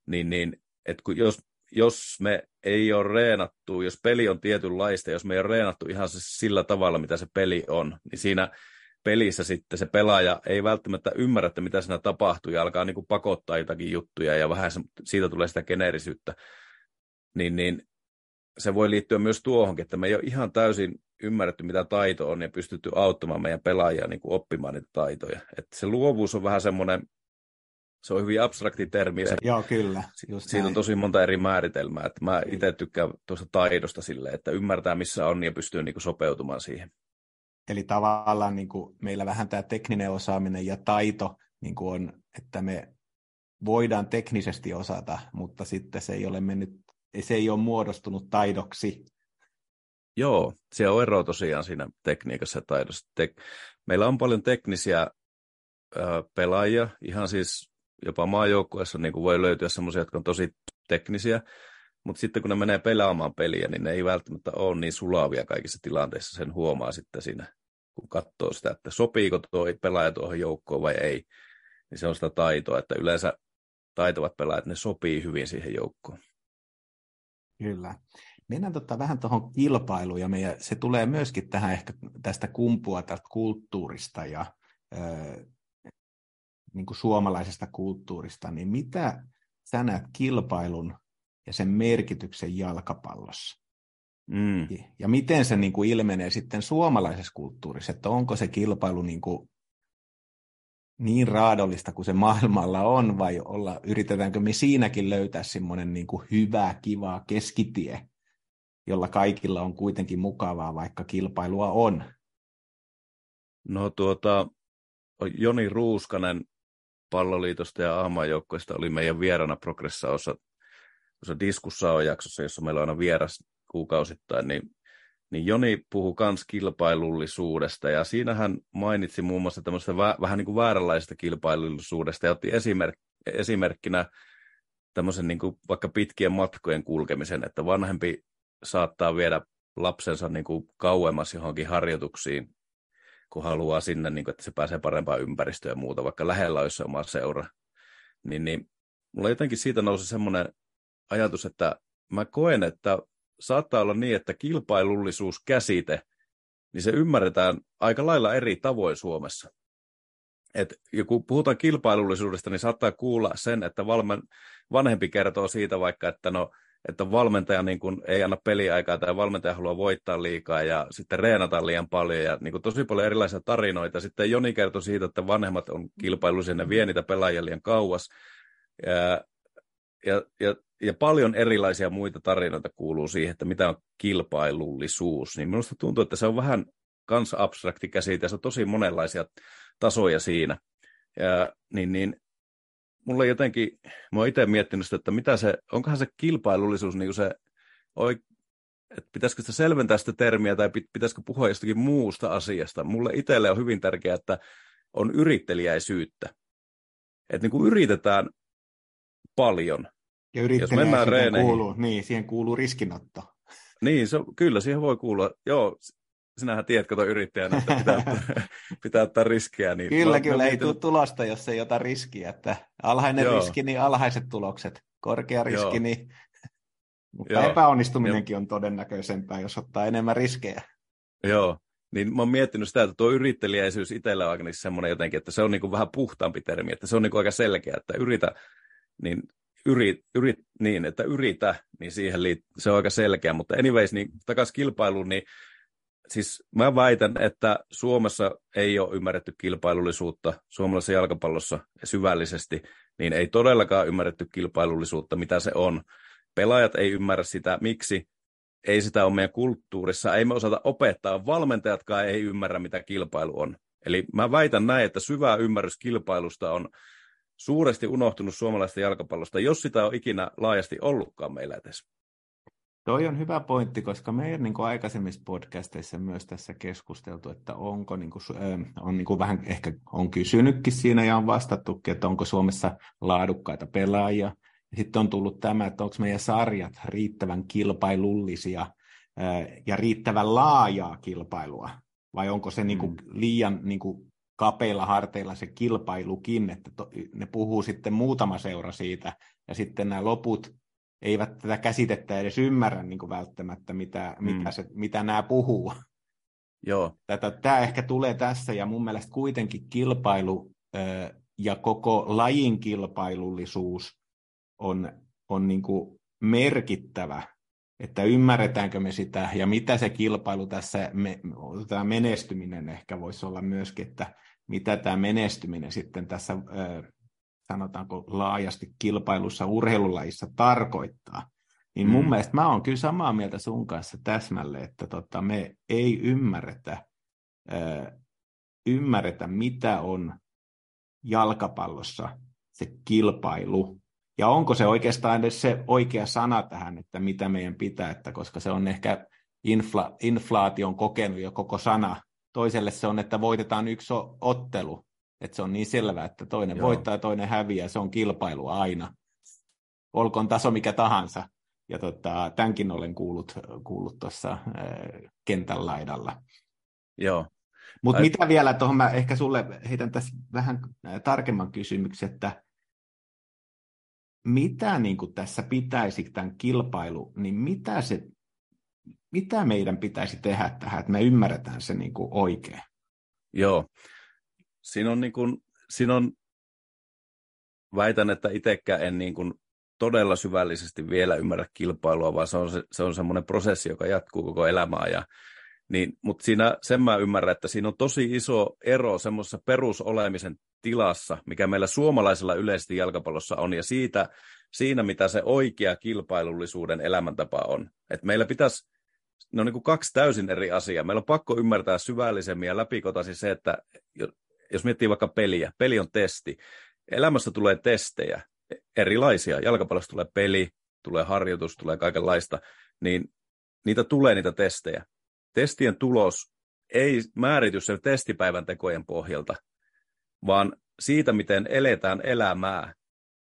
Niin, niin että kun jos, jos me ei ole reenattu, jos peli on tietynlaista, jos me ei ole reenattu ihan sillä tavalla, mitä se peli on, niin siinä pelissä sitten se pelaaja ei välttämättä ymmärrä, että mitä siinä tapahtuu, ja alkaa niin kuin pakottaa jotakin juttuja, ja vähän siitä tulee sitä geneerisyyttä. Niin, niin se voi liittyä myös tuohonkin, että me ei ole ihan täysin ymmärretty, mitä taito on, ja pystytty auttamaan meidän pelaajia niin kuin oppimaan niitä taitoja. Että se luovuus on vähän semmoinen, se on hyvin abstrakti termi. Se, Joo, kyllä. Just siitä näin. on tosi monta eri määritelmää. Että mä itse tykkään tuosta taidosta silleen, että ymmärtää missä on ja pystyy niin kuin sopeutumaan siihen. Eli tavallaan niin kuin meillä vähän tämä tekninen osaaminen ja taito niin kuin on, että me voidaan teknisesti osata, mutta sitten se ei ole mennyt, se ei ole muodostunut taidoksi. Joo, se on ero tosiaan siinä tekniikassa ja taidossa. Tek- meillä on paljon teknisiä ö, pelaajia, ihan siis jopa maajoukkueessa niin kuin voi löytyä sellaisia, jotka on tosi teknisiä, mutta sitten kun ne menee pelaamaan peliä, niin ne ei välttämättä ole niin sulavia kaikissa tilanteissa. Sen huomaa sitten siinä, kun katsoo sitä, että sopiiko tuo pelaaja tuohon joukkoon vai ei. Niin se on sitä taitoa, että yleensä taitavat pelaajat, ne sopii hyvin siihen joukkoon. Kyllä. Mennään tota vähän tuohon kilpailuun, ja meidän, se tulee myöskin tähän ehkä tästä kumpua tästä kulttuurista ja ö, niin kuin suomalaisesta kulttuurista, niin mitä sä näet kilpailun ja sen merkityksen jalkapallossa? Mm. Ja miten se niin kuin ilmenee sitten suomalaisessa kulttuurissa, että onko se kilpailu niin, kuin niin raadollista kuin se maailmalla on, vai olla, yritetäänkö me siinäkin löytää semmoinen niin kuin hyvä, kiva keskitie, jolla kaikilla on kuitenkin mukavaa, vaikka kilpailua on? No tuota, Joni Ruuskanen palloliitosta ja aamajoukkoista oli meidän vierana Progressa-osa diskussa jossa meillä on aina vieras kuukausittain, niin, niin Joni puhui myös kilpailullisuudesta, ja siinä hän mainitsi muun muassa tämmöistä vä, vähän niin kuin vääränlaisesta kilpailullisuudesta, ja otti esimerk, esimerkkinä tämmöisen niin kuin vaikka pitkien matkojen kulkemisen, että vanhempi saattaa viedä lapsensa niin kuin kauemmas johonkin harjoituksiin, kun haluaa sinne, niin kuin, että se pääsee parempaan ympäristöön ja muuta, vaikka lähellä olisi oma seura. Niin, niin mulla jotenkin siitä nousi semmoinen ajatus, että mä koen, että saattaa olla niin, että kilpailullisuuskäsite, niin se ymmärretään aika lailla eri tavoin Suomessa. Et, ja kun puhutaan kilpailullisuudesta, niin saattaa kuulla sen, että valmen, vanhempi kertoo siitä vaikka, että no, että valmentaja niin kuin ei anna peliaikaa tai valmentaja haluaa voittaa liikaa ja sitten reenata liian paljon ja niin tosi paljon erilaisia tarinoita. Sitten Joni kertoi siitä, että vanhemmat on kilpailullisia, ne vie niitä pelaajia liian kauas. Ja, ja, ja ja paljon erilaisia muita tarinoita kuuluu siihen, että mitä on kilpailullisuus, niin minusta tuntuu, että se on vähän kans abstrakti käsite, se on tosi monenlaisia tasoja siinä. Ja, niin, niin mulla jotenkin, mä oon itse miettinyt sitä, että mitä se, onkohan se kilpailullisuus niin se, että pitäisikö sitä selventää sitä termiä tai pitäisikö puhua jostakin muusta asiasta. Mulle itselle on hyvin tärkeää, että on yrittelijäisyyttä. Että niin yritetään paljon, ja yrittäjä kuuluu, niin, siihen kuuluu riskinotto. Niin, se, kyllä siihen voi kuulua. Joo, sinähän tiedät, kato yrittäjänä, että pitää, pitää ottaa riskejä. Niin kyllä, mä, kyllä, mä ei tule tulosta, jos ei ota riskiä. Että alhainen Joo. riski, niin alhaiset tulokset. Korkea riski, Joo. niin... Mutta Joo. epäonnistuminenkin ja... on todennäköisempää, jos ottaa enemmän riskejä. Joo, niin mä oon miettinyt sitä, että tuo yrittelijäisyys itsellä on aika niin semmoinen jotenkin, että se on niin kuin vähän puhtaampi termi, että se on niin kuin aika selkeä, että yritä, niin yrit, yrit, niin, että yritä, niin siihen liit- se on aika selkeä, mutta anyways, niin takaisin kilpailuun, niin siis mä väitän, että Suomessa ei ole ymmärretty kilpailullisuutta suomalaisessa jalkapallossa syvällisesti, niin ei todellakaan ymmärretty kilpailullisuutta, mitä se on. Pelaajat ei ymmärrä sitä, miksi ei sitä ole meidän kulttuurissa, ei me osata opettaa, valmentajatkaan ei ymmärrä, mitä kilpailu on. Eli mä väitän näin, että syvä ymmärrys kilpailusta on suuresti unohtunut suomalaista jalkapallosta, jos sitä on ikinä laajasti ollutkaan meillä edes. Toi on hyvä pointti, koska meidän niin kuin aikaisemmissa podcasteissa myös tässä keskusteltu, että onko niin kuin, on niin kuin vähän ehkä on kysynytkin siinä ja on vastattukin, että onko Suomessa laadukkaita pelaajia. Ja sitten on tullut tämä, että onko meidän sarjat riittävän kilpailullisia ja riittävän laajaa kilpailua, vai onko se niin kuin mm. liian niin kuin kapeilla harteilla se kilpailukin, että to, ne puhuu sitten muutama seura siitä, ja sitten nämä loput eivät tätä käsitettä edes ymmärrä niin kuin välttämättä, mitä, mm. mitä, se, mitä nämä puhuu. Joo. Tätä, tämä ehkä tulee tässä, ja mun mielestä kuitenkin kilpailu ja koko lajin kilpailullisuus on, on niin kuin merkittävä, että ymmärretäänkö me sitä, ja mitä se kilpailu tässä, me, tämä menestyminen ehkä voisi olla myöskin, että mitä tämä menestyminen sitten tässä sanotaanko laajasti kilpailussa urheilulajissa tarkoittaa, niin mun mm. mielestä mä oon kyllä samaa mieltä sun kanssa täsmälle, että tota, me ei ymmärretä, ö, ymmärretä, mitä on jalkapallossa se kilpailu. Ja onko se oikeastaan edes se oikea sana tähän, että mitä meidän pitää, että koska se on ehkä infla, inflaation kokenut jo koko sana. Toiselle se on, että voitetaan yksi ottelu, että se on niin selvää, että toinen Joo. voittaa ja toinen häviää, se on kilpailu aina. Olkoon taso mikä tahansa. Ja tota, tämänkin olen kuullut, kuullut tuossa äh, kentän laidalla. Joo. Mutta Ai... mitä vielä tuohon, mä ehkä sulle heitän tässä vähän tarkemman kysymyksen, että mitä niin kuin tässä pitäisi tämän kilpailu, niin mitä, se, mitä meidän pitäisi tehdä tähän, että me ymmärretään se niin kuin oikein? Joo, siinä on, niin kuin, siinä on väitän, että itsekään en niin kuin todella syvällisesti vielä ymmärrä kilpailua, vaan se on, se, se on semmoinen prosessi, joka jatkuu koko elämää. Ja, niin, mutta siinä, sen mä ymmärrän, että siinä on tosi iso ero semmoisessa perusolemisen tilassa, mikä meillä suomalaisella yleisesti jalkapallossa on, ja siitä, siinä, mitä se oikea kilpailullisuuden elämäntapa on. Et meillä pitäisi, ne on niin kuin kaksi täysin eri asiaa. Meillä on pakko ymmärtää syvällisemmin ja läpikotaisin se, että jos miettii vaikka peliä, peli on testi. Elämässä tulee testejä, erilaisia. Jalkapallossa tulee peli, tulee harjoitus, tulee kaikenlaista, niin niitä tulee niitä testejä. Testien tulos ei määrity sen testipäivän tekojen pohjalta, vaan siitä, miten eletään elämää.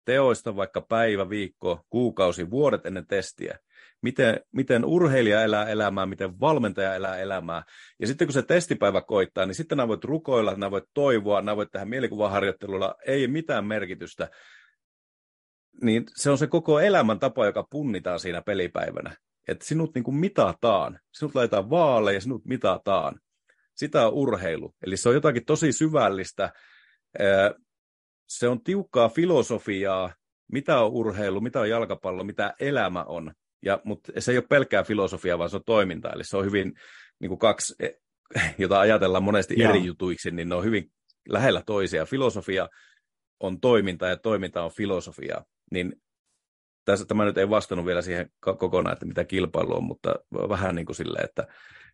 Teoista vaikka päivä, viikko, kuukausi, vuodet ennen testiä miten, miten urheilija elää elämää, miten valmentaja elää elämää. Ja sitten kun se testipäivä koittaa, niin sitten nämä voit rukoilla, nämä voit toivoa, nämä voit tehdä mielikuvaharjoittelulla, ei mitään merkitystä. Niin se on se koko elämän tapa, joka punnitaan siinä pelipäivänä. Että sinut niin kuin mitataan, sinut laitetaan vaaleja ja sinut mitataan. Sitä on urheilu. Eli se on jotakin tosi syvällistä. Se on tiukkaa filosofiaa, mitä on urheilu, mitä on jalkapallo, mitä elämä on. Ja, mutta se ei ole pelkkää filosofiaa, vaan se on toiminta. Eli se on hyvin niin kuin kaksi, e, jota ajatellaan monesti Joo. eri jutuiksi, niin ne on hyvin lähellä toisia. Filosofia on toiminta ja toiminta on filosofia. Niin tässä tämä nyt ei vastannut vielä siihen kokonaan, että mitä kilpailu on, mutta vähän niin kuin silleen, että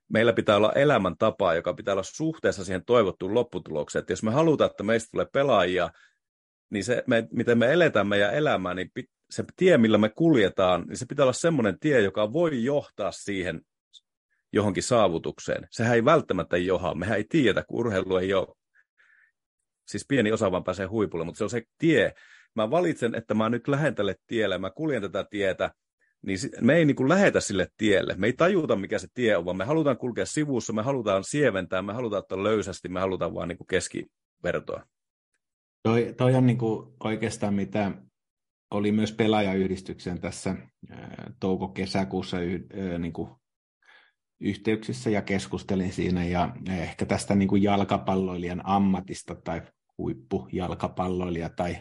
meillä pitää olla elämäntapa, joka pitää olla suhteessa siihen toivottuun lopputulokseen. Että jos me halutaan, että meistä tulee pelaajia, niin se, me, miten me eletään meidän elämää, niin pit, se tie, millä me kuljetaan, niin se pitää olla semmoinen tie, joka voi johtaa siihen johonkin saavutukseen. Sehän ei välttämättä johda. Mehän ei tiedä, kun urheilu ei ole. Siis pieni osa vaan pääsee huipulle, mutta se on se tie. Mä valitsen, että mä nyt lähden tälle tielle, mä kuljen tätä tietä, niin me ei niin kuin lähetä sille tielle. Me ei tajuta, mikä se tie on, vaan me halutaan kulkea sivussa, me halutaan sieventää, me halutaan ottaa löysästi, me halutaan vaan niin kuin keskivertoa. Toi, toi on niin kuin oikeastaan mitä oli myös pelaajayhdistyksen tässä touko-kesäkuussa niin kuin yhteyksissä ja keskustelin siinä ja ehkä tästä niin kuin jalkapalloilijan ammatista tai huippujalkapalloilija tai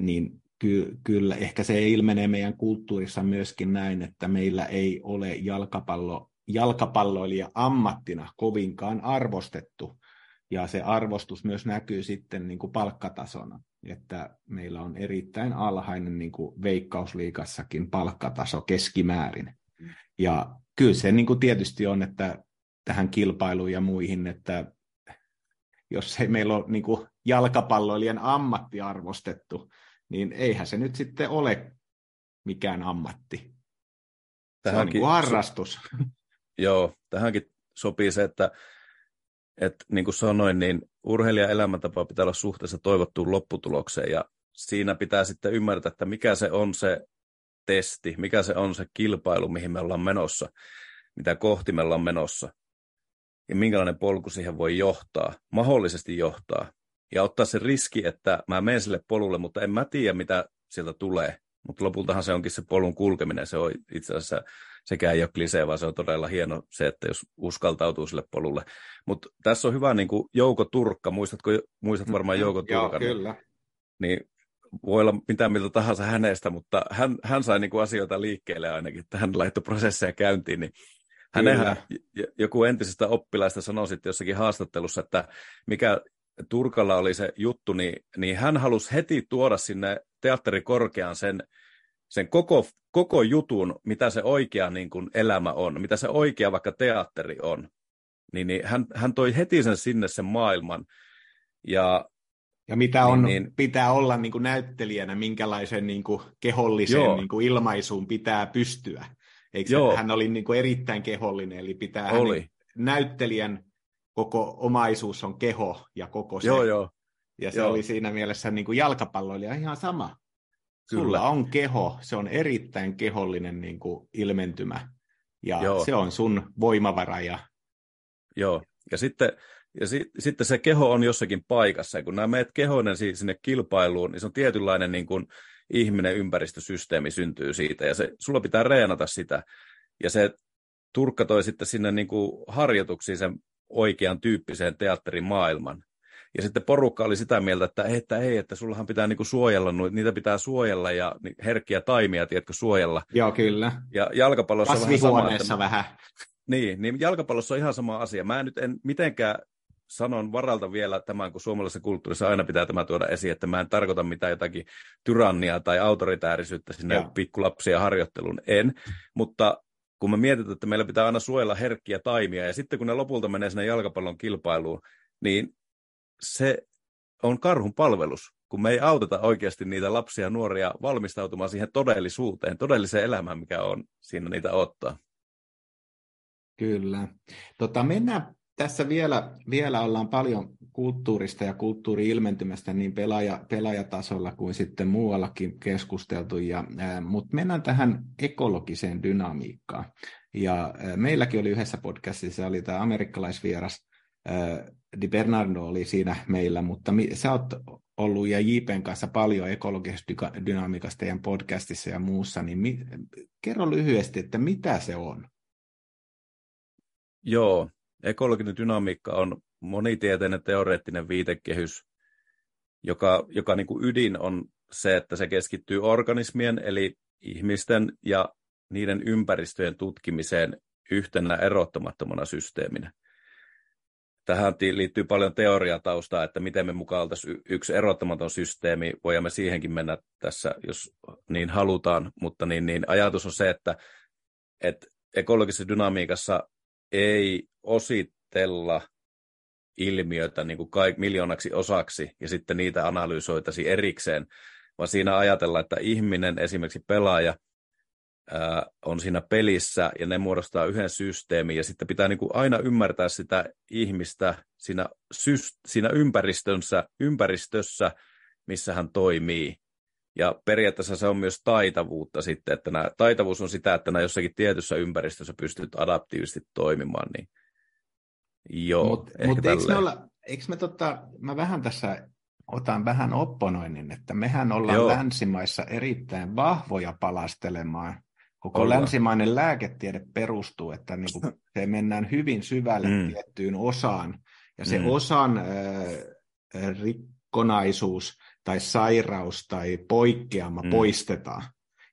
niin ky- kyllä ehkä se ilmenee meidän kulttuurissa myöskin näin, että meillä ei ole jalkapallo, jalkapalloilija ammattina kovinkaan arvostettu ja se arvostus myös näkyy sitten niin kuin palkkatasona, että meillä on erittäin alhainen niin kuin veikkausliikassakin palkkataso keskimäärin. Ja kyllä se niin kuin tietysti on, että tähän kilpailuun ja muihin, että jos ei meillä ole niin kuin jalkapalloilijan ammatti arvostettu, niin eihän se nyt sitten ole mikään ammatti. tähänkin, se on niin harrastus. Joo, tähänkin sopii se, että, että niin kuin sanoin, niin urheilijan elämäntapa pitää olla suhteessa toivottuun lopputulokseen ja siinä pitää sitten ymmärtää, että mikä se on se testi, mikä se on se kilpailu, mihin me ollaan menossa, mitä kohti me ollaan menossa ja minkälainen polku siihen voi johtaa, mahdollisesti johtaa. Ja ottaa se riski, että mä menen sille polulle, mutta en mä tiedä, mitä sieltä tulee. Mutta lopultahan se onkin se polun kulkeminen. Se on itse asiassa sekään ei ole klisee, vaan se on todella hieno se, että jos uskaltautuu sille polulle. Mutta tässä on hyvä niin kuin Jouko Turkka, muistatko, muistat varmaan mm, Jouko Turkan? Joo, kyllä. Niin voi olla mitä miltä tahansa hänestä, mutta hän, hän sai niin kuin asioita liikkeelle ainakin, että hän laittoi prosesseja käyntiin, niin Hänenhän joku entisistä oppilaista sanoi sitten jossakin haastattelussa, että mikä Turkalla oli se juttu, niin, niin hän halusi heti tuoda sinne teatterikorkeaan sen, sen koko, koko jutun, mitä se oikea niin kuin elämä on, mitä se oikea vaikka teatteri on. Niin, niin hän, hän toi heti sen sinne sen maailman. Ja, ja mitä on, niin, niin, pitää olla niin kuin näyttelijänä, minkälaisen niin kuin keholliseen niin kuin ilmaisuun pitää pystyä. Eikö Joo. hän oli niin kuin erittäin kehollinen, eli pitää oli. Hänen, näyttelijän koko omaisuus on keho ja koko se. Joo, joo. Ja se joo. oli siinä mielessä niin kuin jalkapalloilija ihan sama. Kyllä. Sulla on keho, se on erittäin kehollinen niin kuin ilmentymä. Ja joo. se on sun voimavara. Ja... Joo, ja sitten ja si- sitten se keho on jossakin paikassa, ja kun nämä meet kehoinen sinne kilpailuun, niin se on tietynlainen niin kuin ihminen, ympäristösysteemi syntyy siitä, ja se, sulla pitää reenata sitä. Ja se Turkka toi sitten sinne niin kuin harjoituksiin sen oikean tyyppiseen teatterimaailman. Ja sitten porukka oli sitä mieltä, että, että ei, että sullahan pitää niinku suojella, niitä pitää suojella ja herkkiä taimia, tiedätkö, suojella. Joo, kyllä. Ja jalkapallossa on vähän sama. Että, vähän. Niin, niin jalkapallossa on ihan sama asia. Mä en nyt en mitenkään sanon varalta vielä tämän, kun suomalaisessa kulttuurissa aina pitää tämä tuoda esiin, että mä en tarkoita mitään jotakin tyrannia tai autoritäärisyyttä sinne Joo. pikkulapsia harjoitteluun. En, mutta kun me mietitään, että meillä pitää aina suojella herkkiä taimia, ja sitten kun ne lopulta menee sinne jalkapallon kilpailuun, niin se on karhun palvelus, kun me ei auteta oikeasti niitä lapsia ja nuoria valmistautumaan siihen todellisuuteen, todelliseen elämään, mikä on siinä niitä ottaa. Kyllä. Tota, mennään tässä vielä, vielä ollaan paljon kulttuurista ja kulttuuri-ilmentymästä niin pelaaja, pelaajatasolla kuin sitten muuallakin keskusteltu, ja, mutta mennään tähän ekologiseen dynamiikkaan. Ja meilläkin oli yhdessä podcastissa, oli tämä amerikkalaisvieras, Di Bernardo oli siinä meillä, mutta sä oot ollut ja JPn kanssa paljon ekologisesta dynamiikasta teidän podcastissa ja muussa, niin mi, kerro lyhyesti, että mitä se on? Joo, ekologinen dynamiikka on monitieteinen teoreettinen viitekehys, joka, joka niin kuin ydin on se, että se keskittyy organismien eli ihmisten ja niiden ympäristöjen tutkimiseen yhtenä erottamattomana systeeminä. Tähän liittyy paljon teoriataustaa, että miten me mukaan oltaisiin yksi erottamaton systeemi. Voimme siihenkin mennä tässä, jos niin halutaan, mutta niin, niin ajatus on se, että, että ekologisessa dynamiikassa ei ositella ilmiötä niin kuin kaik, miljoonaksi osaksi ja sitten niitä analysoitaisiin erikseen, vaan siinä ajatella, että ihminen, esimerkiksi pelaaja, ää, on siinä pelissä ja ne muodostaa yhden systeemin ja sitten pitää niin kuin aina ymmärtää sitä ihmistä siinä, syst- siinä ympäristönsä, ympäristössä, missä hän toimii. Ja periaatteessa se on myös taitavuutta sitten, että nämä, taitavuus on sitä, että jossakin tietyssä ympäristössä pystyt adaptiivisesti toimimaan, niin Joo, Mutta mut eikö me, olla, eikö me tota, mä vähän tässä otan vähän opponoinnin, että mehän ollaan Joo. länsimaissa erittäin vahvoja palastelemaan. Koko ollaan. länsimainen lääketiede perustuu, että niin kuin se mennään hyvin syvälle mm. tiettyyn osaan, ja se mm. osan äh, rikkonaisuus tai sairaus tai poikkeama mm. poistetaan,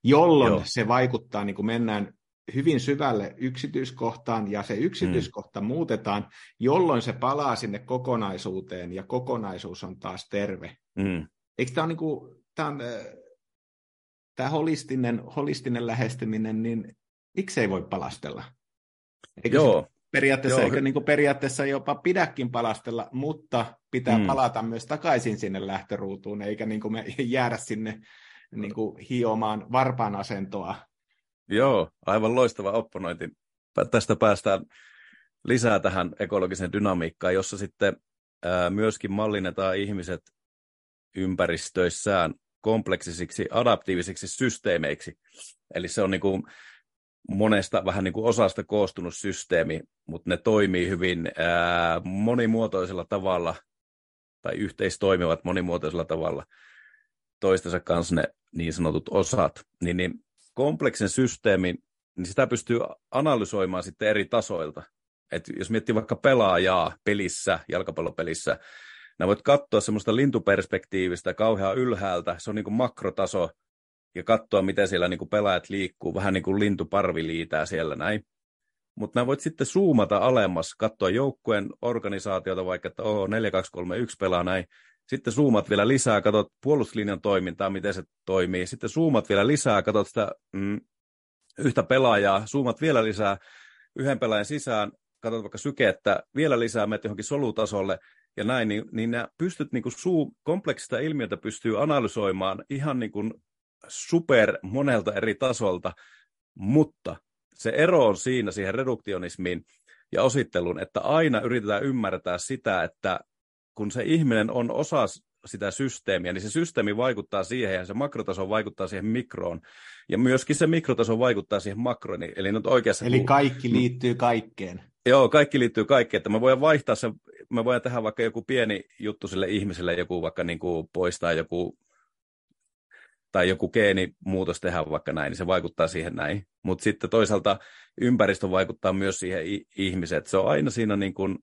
jolloin Joo. se vaikuttaa, niin kuin mennään hyvin syvälle yksityiskohtaan ja se yksityiskohta mm. muutetaan, jolloin se palaa sinne kokonaisuuteen ja kokonaisuus on taas terve. Mm. Eikö tämä niin kuin, tämä, on, tämä holistinen, holistinen lähestyminen, niin miksei voi palastella? Eikö Joo. Periaatteessa, Joo. eikö niin kuin periaatteessa jopa pidäkin palastella, mutta pitää mm. palata myös takaisin sinne lähtöruutuun, eikä niin kuin me jäädä sinne niin kuin hiomaan varpaan asentoa Joo, aivan loistava opponointi. Tästä päästään lisää tähän ekologiseen dynamiikkaan, jossa sitten myöskin mallinnetaan ihmiset ympäristöissään kompleksisiksi, adaptiivisiksi systeemeiksi. Eli se on niin kuin monesta vähän niin kuin osasta koostunut systeemi, mutta ne toimii hyvin monimuotoisella tavalla tai yhteistoimivat monimuotoisella tavalla toistensa kanssa ne niin sanotut osat. Niin, niin kompleksin systeemin, niin sitä pystyy analysoimaan sitten eri tasoilta. Et jos miettii vaikka pelaajaa pelissä, jalkapallopelissä, Nää voit katsoa semmoista lintuperspektiivistä kauhean ylhäältä, se on niin kuin makrotaso, ja katsoa, miten siellä niin kuin pelaajat liikkuu, vähän niin kuin lintuparvi liitää siellä näin. Mutta nämä voit sitten zoomata alemmas, katsoa joukkueen organisaatiota, vaikka että oh, 4-2-3-1 pelaa näin. Sitten zoomat vielä lisää, katsot puolustuslinjan toimintaa, miten se toimii. Sitten zoomat vielä lisää, katsot sitä mm, yhtä pelaajaa, zoomat vielä lisää yhden pelaajan sisään, katsot vaikka sykettä, vielä lisää, menet johonkin solutasolle, ja näin, niin, niin nämä pystyt niin kuin suu, kompleksista ilmiötä pystyy analysoimaan ihan niin kuin super monelta eri tasolta, mutta se ero on siinä siihen reduktionismiin ja ositteluun, että aina yritetään ymmärtää sitä, että kun se ihminen on osa sitä systeemiä, niin se systeemi vaikuttaa siihen ja se makrotaso vaikuttaa siihen mikroon. Ja myöskin se mikrotaso vaikuttaa siihen makroon. Eli, nyt oikeassa, Eli kaikki liittyy kaikkeen. Joo, kaikki liittyy kaikkeen. Että mä voin vaihtaa sen, mä voin tehdä vaikka joku pieni juttu sille ihmiselle, joku vaikka niin kuin poistaa joku tai joku geenimuutos tehdä vaikka näin, niin se vaikuttaa siihen näin. Mutta sitten toisaalta ympäristö vaikuttaa myös siihen ihmiseen. Se on aina siinä niin kuin,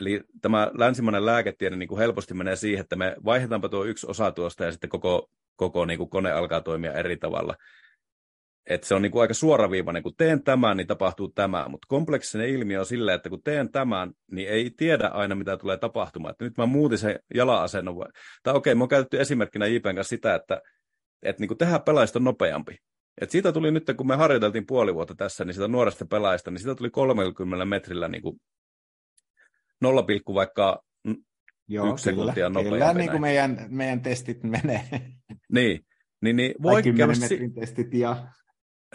eli tämä länsimainen lääketiede niin kuin helposti menee siihen, että me vaihdetaanpa tuo yksi osa tuosta ja sitten koko, koko niin kuin kone alkaa toimia eri tavalla että se on niin kuin aika suoraviivainen, kun teen tämän, niin tapahtuu tämä, mutta kompleksinen ilmiö on silleen, että kun teen tämän, niin ei tiedä aina, mitä tulee tapahtumaan. Että nyt mä muutin sen jala-asennon, tai okei, okay, mä oon käytetty esimerkkinä JPn kanssa sitä, että, että niin kuin tehdään pelaajista nopeampi. Et siitä tuli nyt, kun me harjoiteltiin puoli vuotta tässä, niin sitä nuoresta pelaajista, niin siitä tuli 30 metrillä niin kuin 0, vaikka Joo, yksi kyllä, sekuntia nopeampi. Kyllä, niin kuin meidän, meidän testit menee. Niin, niin, niin voi käydä... metrin testit ja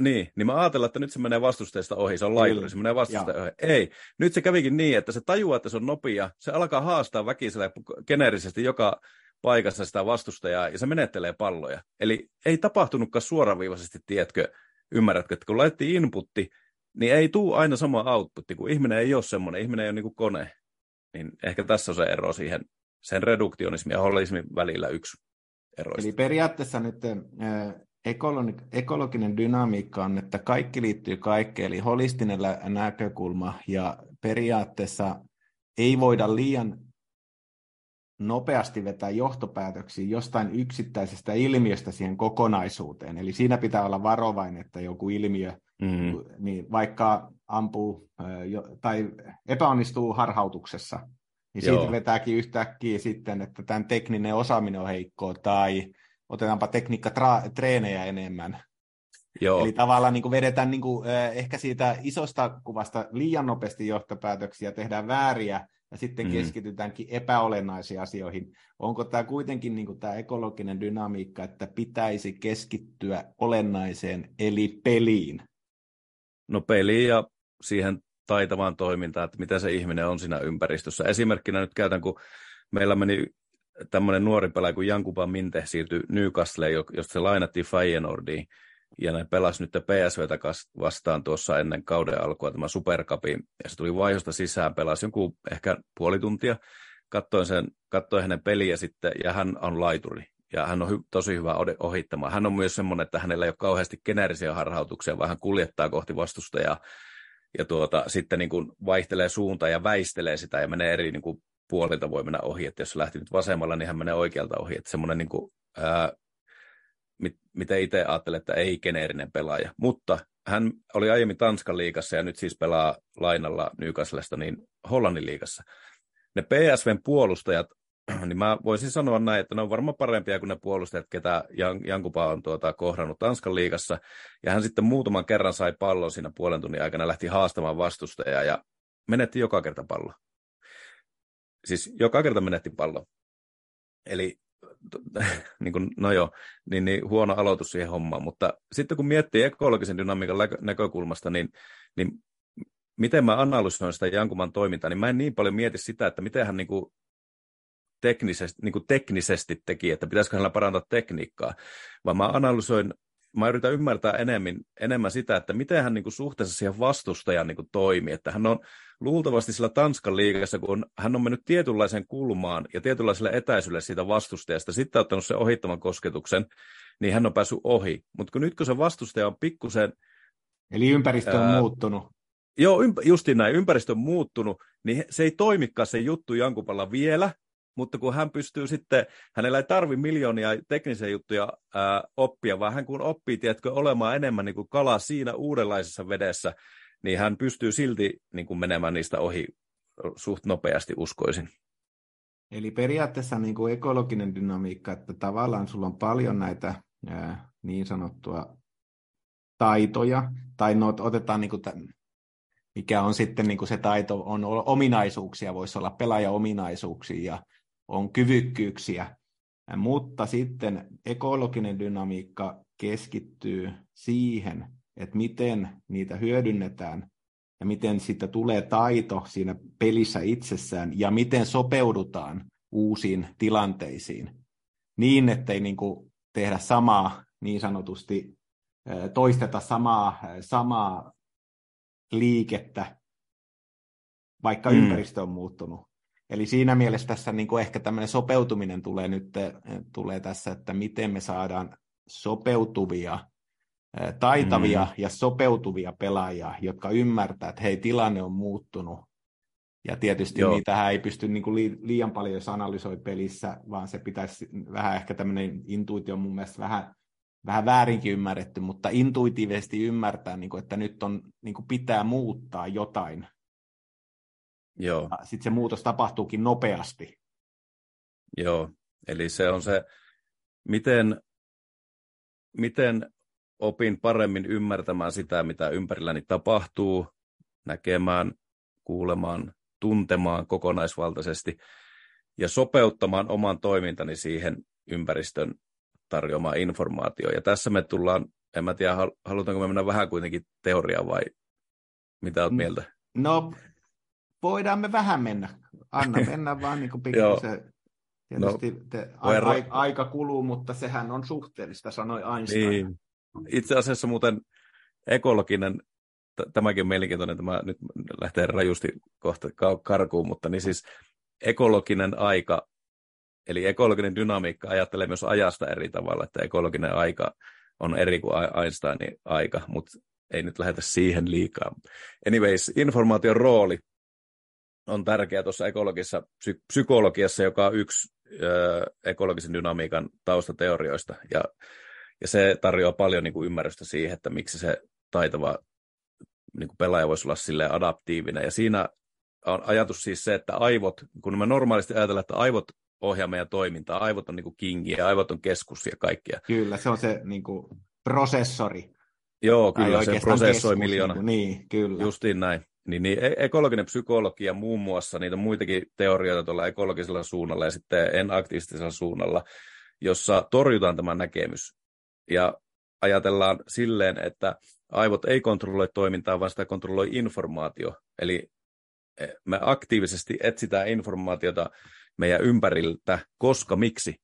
niin, niin mä ajattelin, että nyt se menee vastusteista ohi, se on laituri, se menee vastusteista ohi. Ei, nyt se kävikin niin, että se tajuaa, että se on nopea, se alkaa haastaa väkisellä geneerisesti joka paikassa sitä vastustajaa, ja se menettelee palloja. Eli ei tapahtunutkaan suoraviivaisesti, tiedätkö, ymmärrätkö, että kun laitettiin inputti, niin ei tule aina sama outputti, kun ihminen ei ole semmoinen, ihminen ei ole niin kuin kone. Niin ehkä tässä on se ero siihen, sen reduktionismin ja holismin välillä yksi eroista. Eli periaatteessa nyt ekologinen dynamiikka on, että kaikki liittyy kaikkeen, eli holistinen näkökulma, ja periaatteessa ei voida liian nopeasti vetää johtopäätöksiä jostain yksittäisestä ilmiöstä siihen kokonaisuuteen. Eli siinä pitää olla varovainen, että joku ilmiö, mm-hmm. niin vaikka ampuu tai epäonnistuu harhautuksessa, niin Joo. siitä vetääkin yhtäkkiä sitten, että tämän tekninen osaaminen on heikkoa, tai otetaanpa tekniikka-treenejä enemmän. Joo. Eli tavallaan niin kuin vedetään niin kuin, ehkä siitä isosta kuvasta liian nopeasti johtopäätöksiä, tehdään vääriä ja sitten mm. keskitytäänkin epäolennaisiin asioihin. Onko tämä kuitenkin niin kuin tämä ekologinen dynamiikka, että pitäisi keskittyä olennaiseen eli peliin? No peliin ja siihen taitavaan toimintaan, että miten se ihminen on siinä ympäristössä. Esimerkkinä nyt käytän, kun meillä meni tämmöinen nuori pelaaja kuin Jankupa Minte siirtyi Newcastleen, josta se lainattiin Feyenoordiin, ja ne pelasi nyt PSVtä vastaan tuossa ennen kauden alkua tämä Supercupi, ja se tuli vaihosta sisään, pelasi jonkun ehkä puoli tuntia, katsoin, sen, katsoin hänen peliä sitten, ja hän on laituri, ja hän on hy- tosi hyvä ohittamaan. Hän on myös semmoinen, että hänellä ei ole kauheasti geneerisiä harhautuksia, vaan hän kuljettaa kohti vastustajaa, ja tuota, sitten niin kuin vaihtelee suuntaa ja väistelee sitä ja menee eri niin kuin puolilta voi mennä ohi, että jos lähti nyt vasemmalla, niin hän menee oikealta ohi, että semmoinen niin kuin, ää, mit, miten itse ajattelen, että ei geneerinen pelaaja, mutta hän oli aiemmin Tanskan liigassa ja nyt siis pelaa lainalla Newcastlesta niin Hollannin liigassa. Ne PSVn puolustajat, niin mä voisin sanoa näin, että ne on varmaan parempia kuin ne puolustajat, ketä Jan, Jankupa on tuota, kohdannut Tanskan liigassa. Ja hän sitten muutaman kerran sai pallon siinä puolen tunnin aikana, lähti haastamaan vastustajaa ja menetti joka kerta pallo. Siis joka kerta menetti pallon. Eli niin kuin, no joo, niin, niin huono aloitus siihen hommaan, mutta sitten kun miettii ekologisen dynamiikan näkökulmasta, niin, niin miten mä analysoin sitä Jankuman toimintaa, niin mä en niin paljon mieti sitä, että miten hän niin kuin teknisesti, niin kuin teknisesti teki, että pitäisikö hänellä parantaa tekniikkaa, vaan mä analysoin, mä yritän ymmärtää enemmän, enemmän sitä, että miten hän niin kuin suhteessa siihen vastustajan niin kuin toimii, että hän on luultavasti sillä Tanskan liigassa, kun hän on mennyt tietynlaiseen kulmaan ja tietynlaiselle etäisyydelle siitä vastustajasta, sitten ottanut sen ohittavan kosketuksen, niin hän on päässyt ohi. Mutta kun nyt kun se vastustaja on pikkusen... Eli ympäristö on ää, muuttunut. Joo, ymp- justiin näin, ympäristö on muuttunut, niin se ei toimikaan se juttu Jankupalla vielä, mutta kun hän pystyy sitten, hänellä ei tarvi miljoonia teknisiä juttuja ää, oppia, vaan hän kun oppii, tiedätkö, olemaan enemmän niin kuin kala siinä uudenlaisessa vedessä, niin hän pystyy silti niin kuin menemään niistä ohi suht nopeasti, uskoisin. Eli periaatteessa niin kuin ekologinen dynamiikka, että tavallaan sulla on paljon näitä ää, niin sanottua taitoja, tai no, otetaan niin kuin tämän, mikä on sitten niin kuin se taito, on ominaisuuksia, voisi olla pelaaja-ominaisuuksia ja on kyvykkyyksiä, mutta sitten ekologinen dynamiikka keskittyy siihen, että miten niitä hyödynnetään ja miten siitä tulee taito siinä pelissä itsessään ja miten sopeudutaan uusiin tilanteisiin niin, ettei niin kuin tehdä samaa niin sanotusti, toisteta samaa, samaa liikettä, vaikka mm. ympäristö on muuttunut. Eli siinä mielessä tässä niin kuin ehkä tämmöinen sopeutuminen tulee nyt tulee tässä, että miten me saadaan sopeutuvia, taitavia mm. ja sopeutuvia pelaajia, jotka ymmärtää, että hei, tilanne on muuttunut. Ja tietysti Joo. niitä ei pysty niin kuin liian paljon, jos analysoi pelissä, vaan se pitäisi vähän ehkä tämmöinen intuitio mun mielestä vähän, vähän väärinkin ymmärretty, mutta intuitiivisesti ymmärtää, niin kuin, että nyt on, niin kuin pitää muuttaa jotain Joo. Sitten se muutos tapahtuukin nopeasti. Joo, eli se on se, miten, miten opin paremmin ymmärtämään sitä, mitä ympärilläni tapahtuu, näkemään, kuulemaan, tuntemaan kokonaisvaltaisesti ja sopeuttamaan oman toimintani siihen ympäristön tarjoamaan informaatioon. Ja tässä me tullaan, en mä tiedä, halutaanko me mennä vähän kuitenkin teoriaan vai mitä olet mieltä? No, voidaan me vähän mennä. Anna mennä vaan niin kuin pikkusen. Tietysti no, te, a, a, aika kuluu, mutta sehän on suhteellista, sanoi Einstein. Niin. Itse asiassa muuten ekologinen, tämäkin on mielenkiintoinen, tämä nyt lähtee rajusti kohta karkuun, mutta niin siis ekologinen aika, eli ekologinen dynamiikka ajattelee myös ajasta eri tavalla, että ekologinen aika on eri kuin Einsteinin aika, mutta ei nyt lähdetä siihen liikaa. Anyways, informaation rooli on tärkeä tuossa ekologisessa psy- psykologiassa, joka on yksi ö, ekologisen dynamiikan taustateorioista. Ja, ja se tarjoaa paljon niin kuin ymmärrystä siihen, että miksi se taitava niin kuin pelaaja voisi olla sille adaptiivinen. Ja siinä on ajatus siis se, että aivot, kun me normaalisti ajatellaan, että aivot ohjaa meidän toimintaa, aivot on niin kuin kingi ja aivot on keskus ja kaikkea. Kyllä, se on se niin kuin prosessori. Joo, kyllä, se prosessoi miljoona. Niin, niin, kyllä. Justiin näin. Niin, niin e- ekologinen psykologia muun muassa, niitä on muitakin teorioita tuolla ekologisella suunnalla ja sitten en-aktivistisella suunnalla, jossa torjutaan tämä näkemys. Ja ajatellaan silleen, että aivot ei kontrolloi toimintaa, vaan sitä kontrolloi informaatio. Eli e, me aktiivisesti etsitään informaatiota meidän ympäriltä, koska miksi?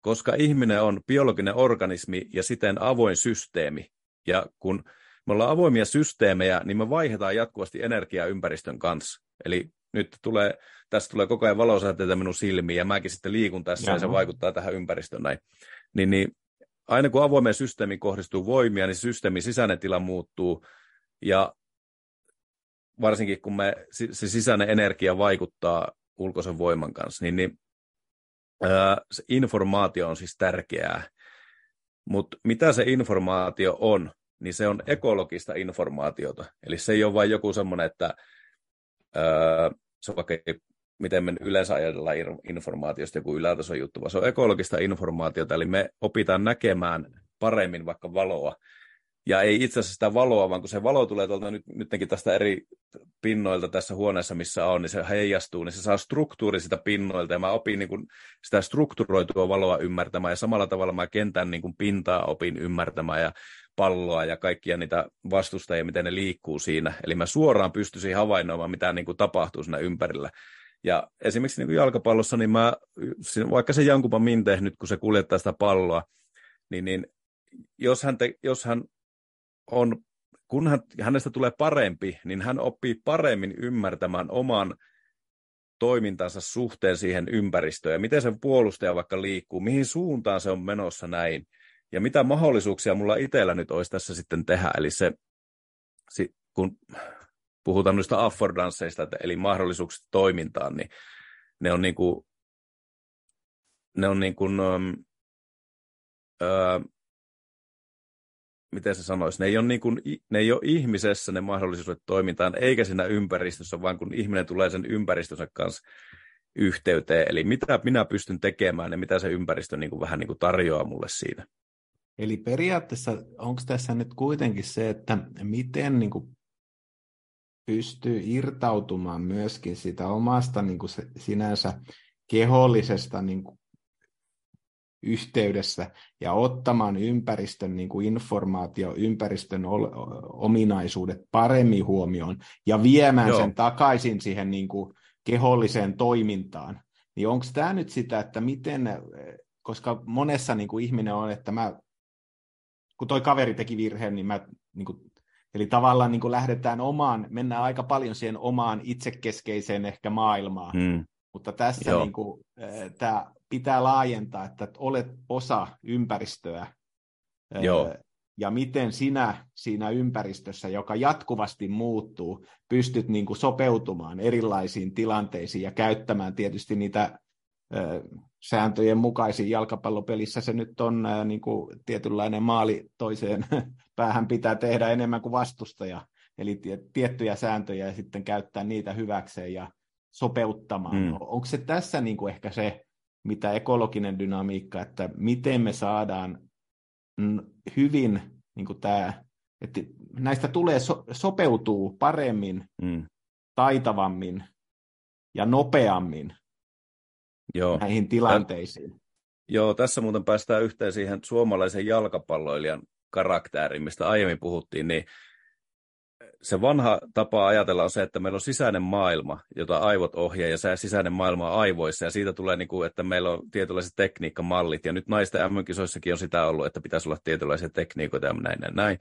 Koska ihminen on biologinen organismi ja siten avoin systeemi. Ja kun me ollaan avoimia systeemejä, niin me vaihdetaan jatkuvasti energiaa ympäristön kanssa. Eli nyt tulee, tässä tulee koko ajan valosäteitä minun silmiin, ja mäkin sitten liikun tässä, Jaha. ja se vaikuttaa tähän ympäristöön näin. Niin, niin aina kun avoimeen systeemiin kohdistuu voimia, niin systeemin sisäinen tila muuttuu, ja varsinkin kun me, se sisäinen energia vaikuttaa ulkoisen voiman kanssa, niin, niin ää, se informaatio on siis tärkeää. Mutta mitä se informaatio on, niin se on ekologista informaatiota. Eli se ei ole vain joku semmoinen, että öö, se on vaikka miten me yleensä ajatellaan informaatiosta joku ylätason juttu, vaan se on ekologista informaatiota, eli me opitaan näkemään paremmin vaikka valoa. Ja ei itse asiassa sitä valoa, vaan kun se valo tulee tuolta nyt, nytkin tästä eri pinnoilta tässä huoneessa, missä on, niin se heijastuu, niin se saa struktuuri sitä pinnoilta, ja mä opin niin kuin sitä strukturoitua valoa ymmärtämään, ja samalla tavalla mä kentän niin kuin pintaa opin ymmärtämään, ja palloa ja kaikkia niitä vastustajia, miten ne liikkuu siinä. Eli mä suoraan pystyisin havainnoimaan, mitä niin kuin tapahtuu siinä ympärillä. Ja esimerkiksi niin kuin jalkapallossa, niin mä, vaikka se Jankupa Minte nyt, kun se kuljettaa sitä palloa, niin, niin jos, hän te, jos hän on, kun hän, hänestä tulee parempi, niin hän oppii paremmin ymmärtämään oman toimintansa suhteen siihen ympäristöön ja miten se puolustaja vaikka liikkuu, mihin suuntaan se on menossa näin ja mitä mahdollisuuksia mulla itsellä nyt olisi tässä sitten tehdä. Eli se, kun puhutaan noista affordansseista, eli mahdollisuuksista toimintaan, niin ne on niin kuin, ne on niin kuin, öö, miten se sanoisi, ne ei, ole niin kuin, ne ei ole ihmisessä ne mahdollisuudet toimintaan, eikä siinä ympäristössä, vaan kun ihminen tulee sen ympäristönsä kanssa yhteyteen, eli mitä minä pystyn tekemään ja mitä se ympäristö niin kuin vähän niin kuin tarjoaa mulle siinä. Eli periaatteessa onko tässä nyt kuitenkin se, että miten niin kuin pystyy irtautumaan myöskin sitä omasta niin kuin se, sinänsä kehollisesta niin kuin yhteydessä ja ottamaan ympäristön niin kuin informaatio, ympäristön ominaisuudet paremmin huomioon ja viemään Joo. sen takaisin siihen niin kuin keholliseen toimintaan. Niin onko tämä nyt sitä, että miten, koska monessa niin kuin ihminen on, että mä, kun toi kaveri teki virheen, niin mä, niin kuin, eli tavallaan niin kuin lähdetään omaan, mennään aika paljon siihen omaan itsekeskeiseen ehkä maailmaan. Hmm. Mutta tässä niin kuin, tämä pitää laajentaa, että olet osa ympäristöä. Joo. Ja miten sinä siinä ympäristössä, joka jatkuvasti muuttuu, pystyt niin kuin sopeutumaan erilaisiin tilanteisiin ja käyttämään tietysti niitä sääntöjen mukaisiin jalkapallopelissä se nyt on niin kuin tietynlainen maali toiseen päähän pitää tehdä enemmän kuin vastustaja. Eli tiettyjä sääntöjä ja sitten käyttää niitä hyväkseen ja sopeuttamaan. Mm. Onko se tässä niin kuin ehkä se, mitä ekologinen dynamiikka, että miten me saadaan hyvin niin kuin tämä, että näistä tulee so, sopeutuu paremmin, mm. taitavammin ja nopeammin Joo. näihin tilanteisiin. Tän, joo, tässä muuten päästään yhteen siihen suomalaisen jalkapalloilijan karakteriin, mistä aiemmin puhuttiin, niin se vanha tapa ajatella on se, että meillä on sisäinen maailma, jota aivot ohjaa, ja se sisäinen maailma on aivoissa, ja siitä tulee, niin kuin, että meillä on tietynlaiset tekniikkamallit, ja nyt naisten MM-kisoissakin on sitä ollut, että pitäisi olla tietynlaisia tekniikoita ja näin ja näin.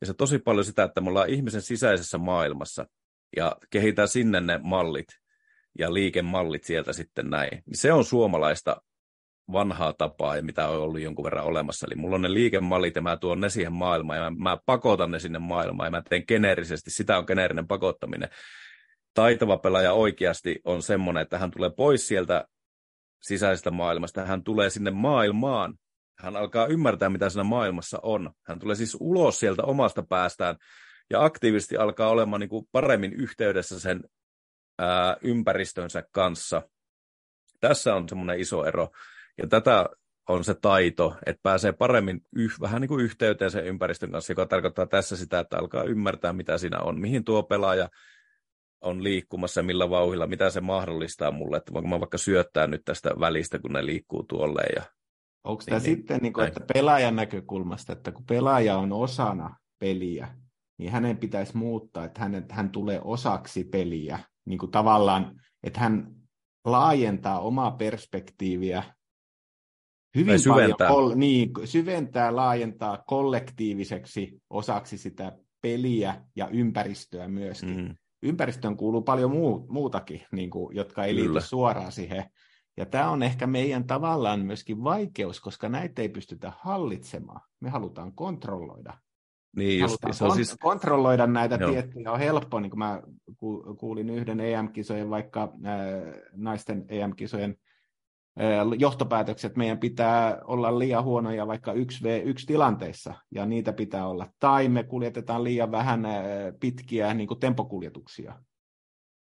Ja se tosi paljon sitä, että me ollaan ihmisen sisäisessä maailmassa, ja kehitään sinne ne mallit, ja liikemallit sieltä sitten näin. Se on suomalaista vanhaa tapaa ja mitä on ollut jonkun verran olemassa. Eli mulla on ne liikemallit ja mä tuon ne siihen maailmaan ja mä, mä pakotan ne sinne maailmaan ja mä teen geneerisesti. Sitä on geneerinen pakottaminen. Taitava pelaaja oikeasti on semmoinen, että hän tulee pois sieltä sisäisestä maailmasta. Hän tulee sinne maailmaan. Hän alkaa ymmärtää, mitä siinä maailmassa on. Hän tulee siis ulos sieltä omasta päästään ja aktiivisesti alkaa olemaan niin kuin paremmin yhteydessä sen ää, ympäristönsä kanssa. Tässä on semmoinen iso ero. Ja tätä on se taito, että pääsee paremmin yh, vähän niin kuin yhteyteen sen ympäristön kanssa, joka tarkoittaa tässä sitä, että alkaa ymmärtää, mitä siinä on, mihin tuo pelaaja on liikkumassa, millä vauhilla, mitä se mahdollistaa mulle, että voinko mä vaikka syöttää nyt tästä välistä, kun ne liikkuu tuolle. Ja... Onko tämä niin, sitten, niin kuin, että pelaajan näkökulmasta, että kun pelaaja on osana peliä, niin hänen pitäisi muuttaa, että hän, että hän tulee osaksi peliä, niin kuin tavallaan, että hän laajentaa omaa perspektiiviä hyvin syventää. paljon niin, syventää, laajentaa kollektiiviseksi osaksi sitä peliä ja ympäristöä myöskin. Mm. Ympäristöön kuuluu paljon muu, muutakin, niin kuin, jotka ei liity suoraan siihen. Ja tämä on ehkä meidän tavallaan myöskin vaikeus, koska näitä ei pystytä hallitsemaan. Me halutaan kontrolloida. Niin just, se on siis... kontrolloida näitä Joo. tiettyjä on helppo, niin kuin mä kuulin yhden EM-kisojen, vaikka äh, naisten EM-kisojen johtopäätökset, meidän pitää olla liian huonoja vaikka 1v1 tilanteissa, ja niitä pitää olla. Tai me kuljetetaan liian vähän pitkiä niin kuin tempokuljetuksia,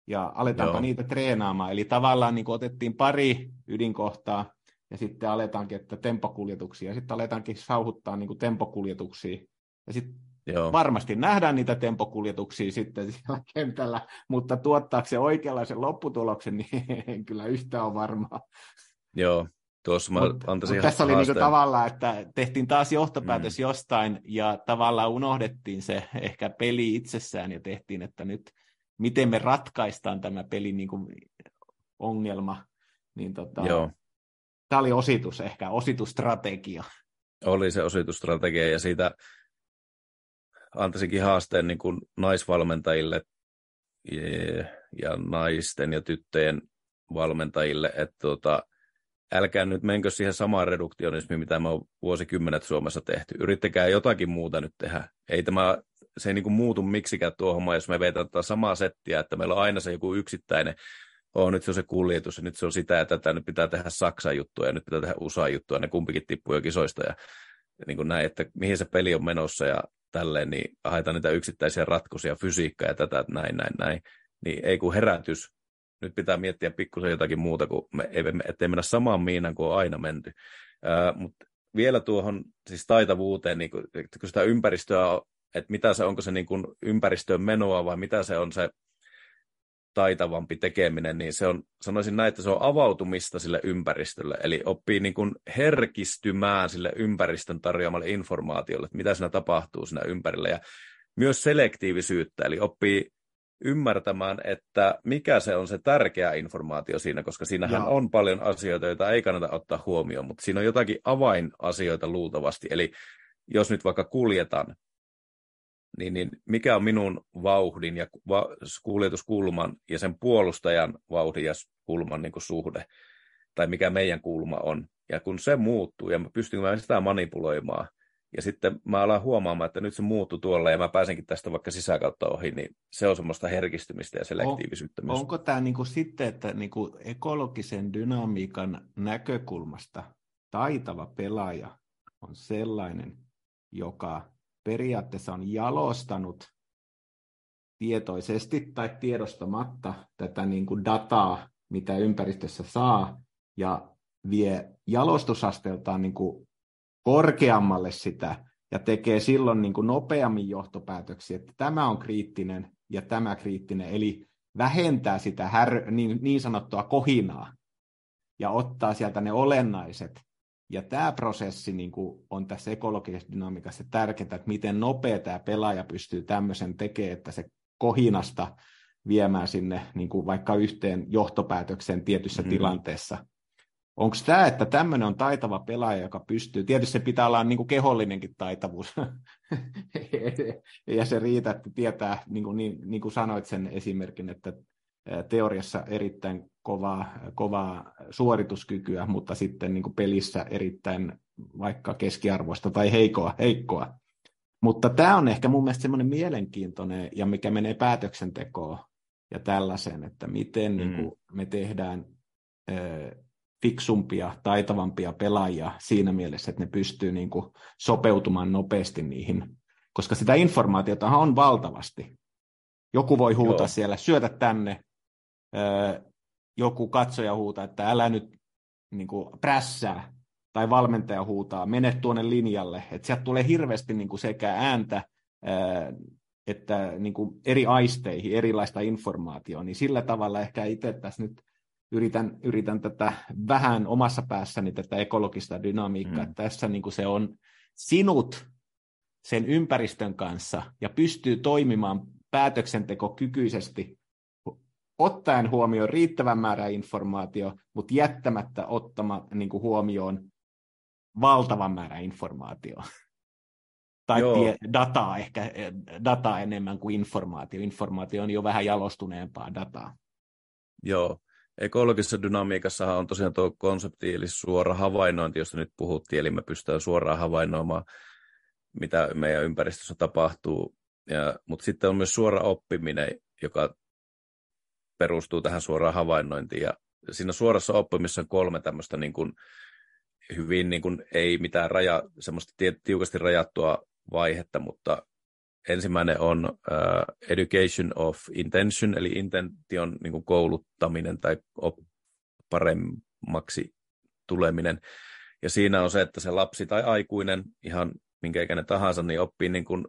ja aletaanpa Joo. niitä treenaamaan. Eli tavallaan niin kuin otettiin pari ydinkohtaa, ja sitten aletaankin, että tempokuljetuksia, ja sitten aletaankin sauhuttaa niin kuin tempokuljetuksia, ja sitten Joo. Varmasti nähdään niitä tempokuljetuksia sitten siellä kentällä, mutta tuottaako se oikeanlaisen lopputuloksen, niin en kyllä yhtään ole varmaa. Joo, tuossa mä mut, antaisin mut Tässä oli niinku tavallaan, että tehtiin taas johtopäätös mm. jostain ja tavallaan unohdettiin se ehkä peli itsessään ja tehtiin, että nyt miten me ratkaistaan tämä pelin niin kuin ongelma. Niin tota, Joo. Tämä oli ositus ehkä, ositusstrategia. Oli se ositusstrategia ja siitä antaisinkin haasteen niin kuin naisvalmentajille ja naisten ja tyttöjen valmentajille, että tota, älkää nyt menkö siihen samaan reduktionismiin, mitä me on vuosikymmenet Suomessa tehty. Yrittäkää jotakin muuta nyt tehdä. Ei tämä, se ei niin kuin muutu miksikään tuo homma, jos me vetää tätä samaa settiä, että meillä on aina se joku yksittäinen, oh, nyt se on se kuljetus, ja nyt se on sitä ja tätä, nyt pitää tehdä Saksan juttuja, ja nyt pitää tehdä USA juttuja, ne kumpikin tippuu jo kisoista, ja, ja niin kuin näin, että mihin se peli on menossa, ja tälleen, niin haetaan niitä yksittäisiä ratkaisuja, fysiikkaa ja tätä, näin, näin, näin. Niin ei kun herätys. Nyt pitää miettiä pikkusen jotakin muuta, kuin me, ei, me, ettei mennä samaan miinan kuin on aina menty. Ää, mutta vielä tuohon siis taitavuuteen, niin kun, kun sitä ympäristöä, että mitä se, onko se niin kuin ympäristöön menoa vai mitä se on se taitavampi tekeminen, niin se on, sanoisin näin, että se on avautumista sille ympäristölle, eli oppii niin kuin herkistymään sille ympäristön tarjoamalle informaatiolle, että mitä siinä tapahtuu siinä ympärillä, ja myös selektiivisyyttä, eli oppii ymmärtämään, että mikä se on se tärkeä informaatio siinä, koska siinähän Joo. on paljon asioita, joita ei kannata ottaa huomioon, mutta siinä on jotakin avainasioita luultavasti, eli jos nyt vaikka kuljetaan, niin, niin mikä on minun vauhdin ja va- kuljetuskulman ja sen puolustajan vauhdin ja kulman niin kuin suhde, tai mikä meidän kulma on. Ja kun se muuttuu, ja mä pystyn mä sitä manipuloimaan, ja sitten mä alan huomaamaan, että nyt se muuttuu tuolla, ja mä pääsenkin tästä vaikka sisäkautta ohi, niin se on semmoista herkistymistä ja selektiivisyyttä on, myös. Onko tämä niin kuin sitten, että niin kuin ekologisen dynamiikan näkökulmasta taitava pelaaja on sellainen, joka periaatteessa on jalostanut tietoisesti tai tiedostamatta tätä niin kuin dataa, mitä ympäristössä saa, ja vie jalostusasteeltaan niin kuin korkeammalle sitä, ja tekee silloin niin kuin nopeammin johtopäätöksiä, että tämä on kriittinen ja tämä kriittinen, eli vähentää sitä här, niin, niin sanottua kohinaa ja ottaa sieltä ne olennaiset ja tämä prosessi niin kuin on tässä ekologisessa dynamiikassa tärkeää, että miten nopea tämä pelaaja pystyy tämmöisen tekemään, että se kohinasta viemään sinne niin kuin vaikka yhteen johtopäätökseen tietyssä mm. tilanteessa. Onko tämä, että tämmöinen on taitava pelaaja, joka pystyy, tietysti se pitää olla niin kuin kehollinenkin taitavuus, ja se riitä, että tietää, niin kuin, niin, niin kuin sanoit sen esimerkin, että teoriassa erittäin kovaa, kovaa suorituskykyä, mutta sitten niin kuin pelissä erittäin vaikka keskiarvoista tai heikoa, heikkoa. Mutta tämä on ehkä mun mielestä semmoinen mielenkiintoinen, ja mikä menee päätöksentekoon ja tällaiseen, että miten mm. niin kuin me tehdään ö, fiksumpia, taitavampia pelaajia siinä mielessä, että ne pystyy niin kuin sopeutumaan nopeasti niihin, koska sitä informaatiota on valtavasti. Joku voi huutaa Joo. siellä, syötä tänne, joku katsoja huutaa, että älä nyt niin kuin, prässää, tai valmentaja huutaa, mene tuonne linjalle. Että sieltä tulee hirveästi niin kuin sekä ääntä että niin kuin eri aisteihin erilaista informaatiota, niin sillä tavalla ehkä itse tässä nyt yritän, yritän tätä vähän omassa päässäni tätä ekologista dynamiikkaa, mm. tässä niin kuin se on sinut sen ympäristön kanssa ja pystyy toimimaan päätöksentekokykyisesti ottaen huomioon riittävän määrän informaatio, mutta jättämättä ottama, niin kuin huomioon valtavan määrän informaatio. tai tie, dataa ehkä, dataa enemmän kuin informaatio. Informaatio on jo vähän jalostuneempaa dataa. Joo. Ekologisessa dynamiikassa on tosiaan tuo konsepti, eli suora havainnointi, josta nyt puhuttiin, eli me pystytään suoraan havainnoimaan, mitä meidän ympäristössä tapahtuu. Ja, mutta sitten on myös suora oppiminen, joka perustuu tähän suoraan havainnointiin. Ja siinä suorassa oppimisessa on kolme tämmöistä niin kuin hyvin niin kuin, ei mitään raja, semmoista tiukasti rajattua vaihetta, mutta ensimmäinen on uh, education of intention, eli intention niin kuin kouluttaminen tai op, paremmaksi tuleminen. Ja siinä on se, että se lapsi tai aikuinen, ihan minkä ikäinen tahansa, niin oppii niin kuin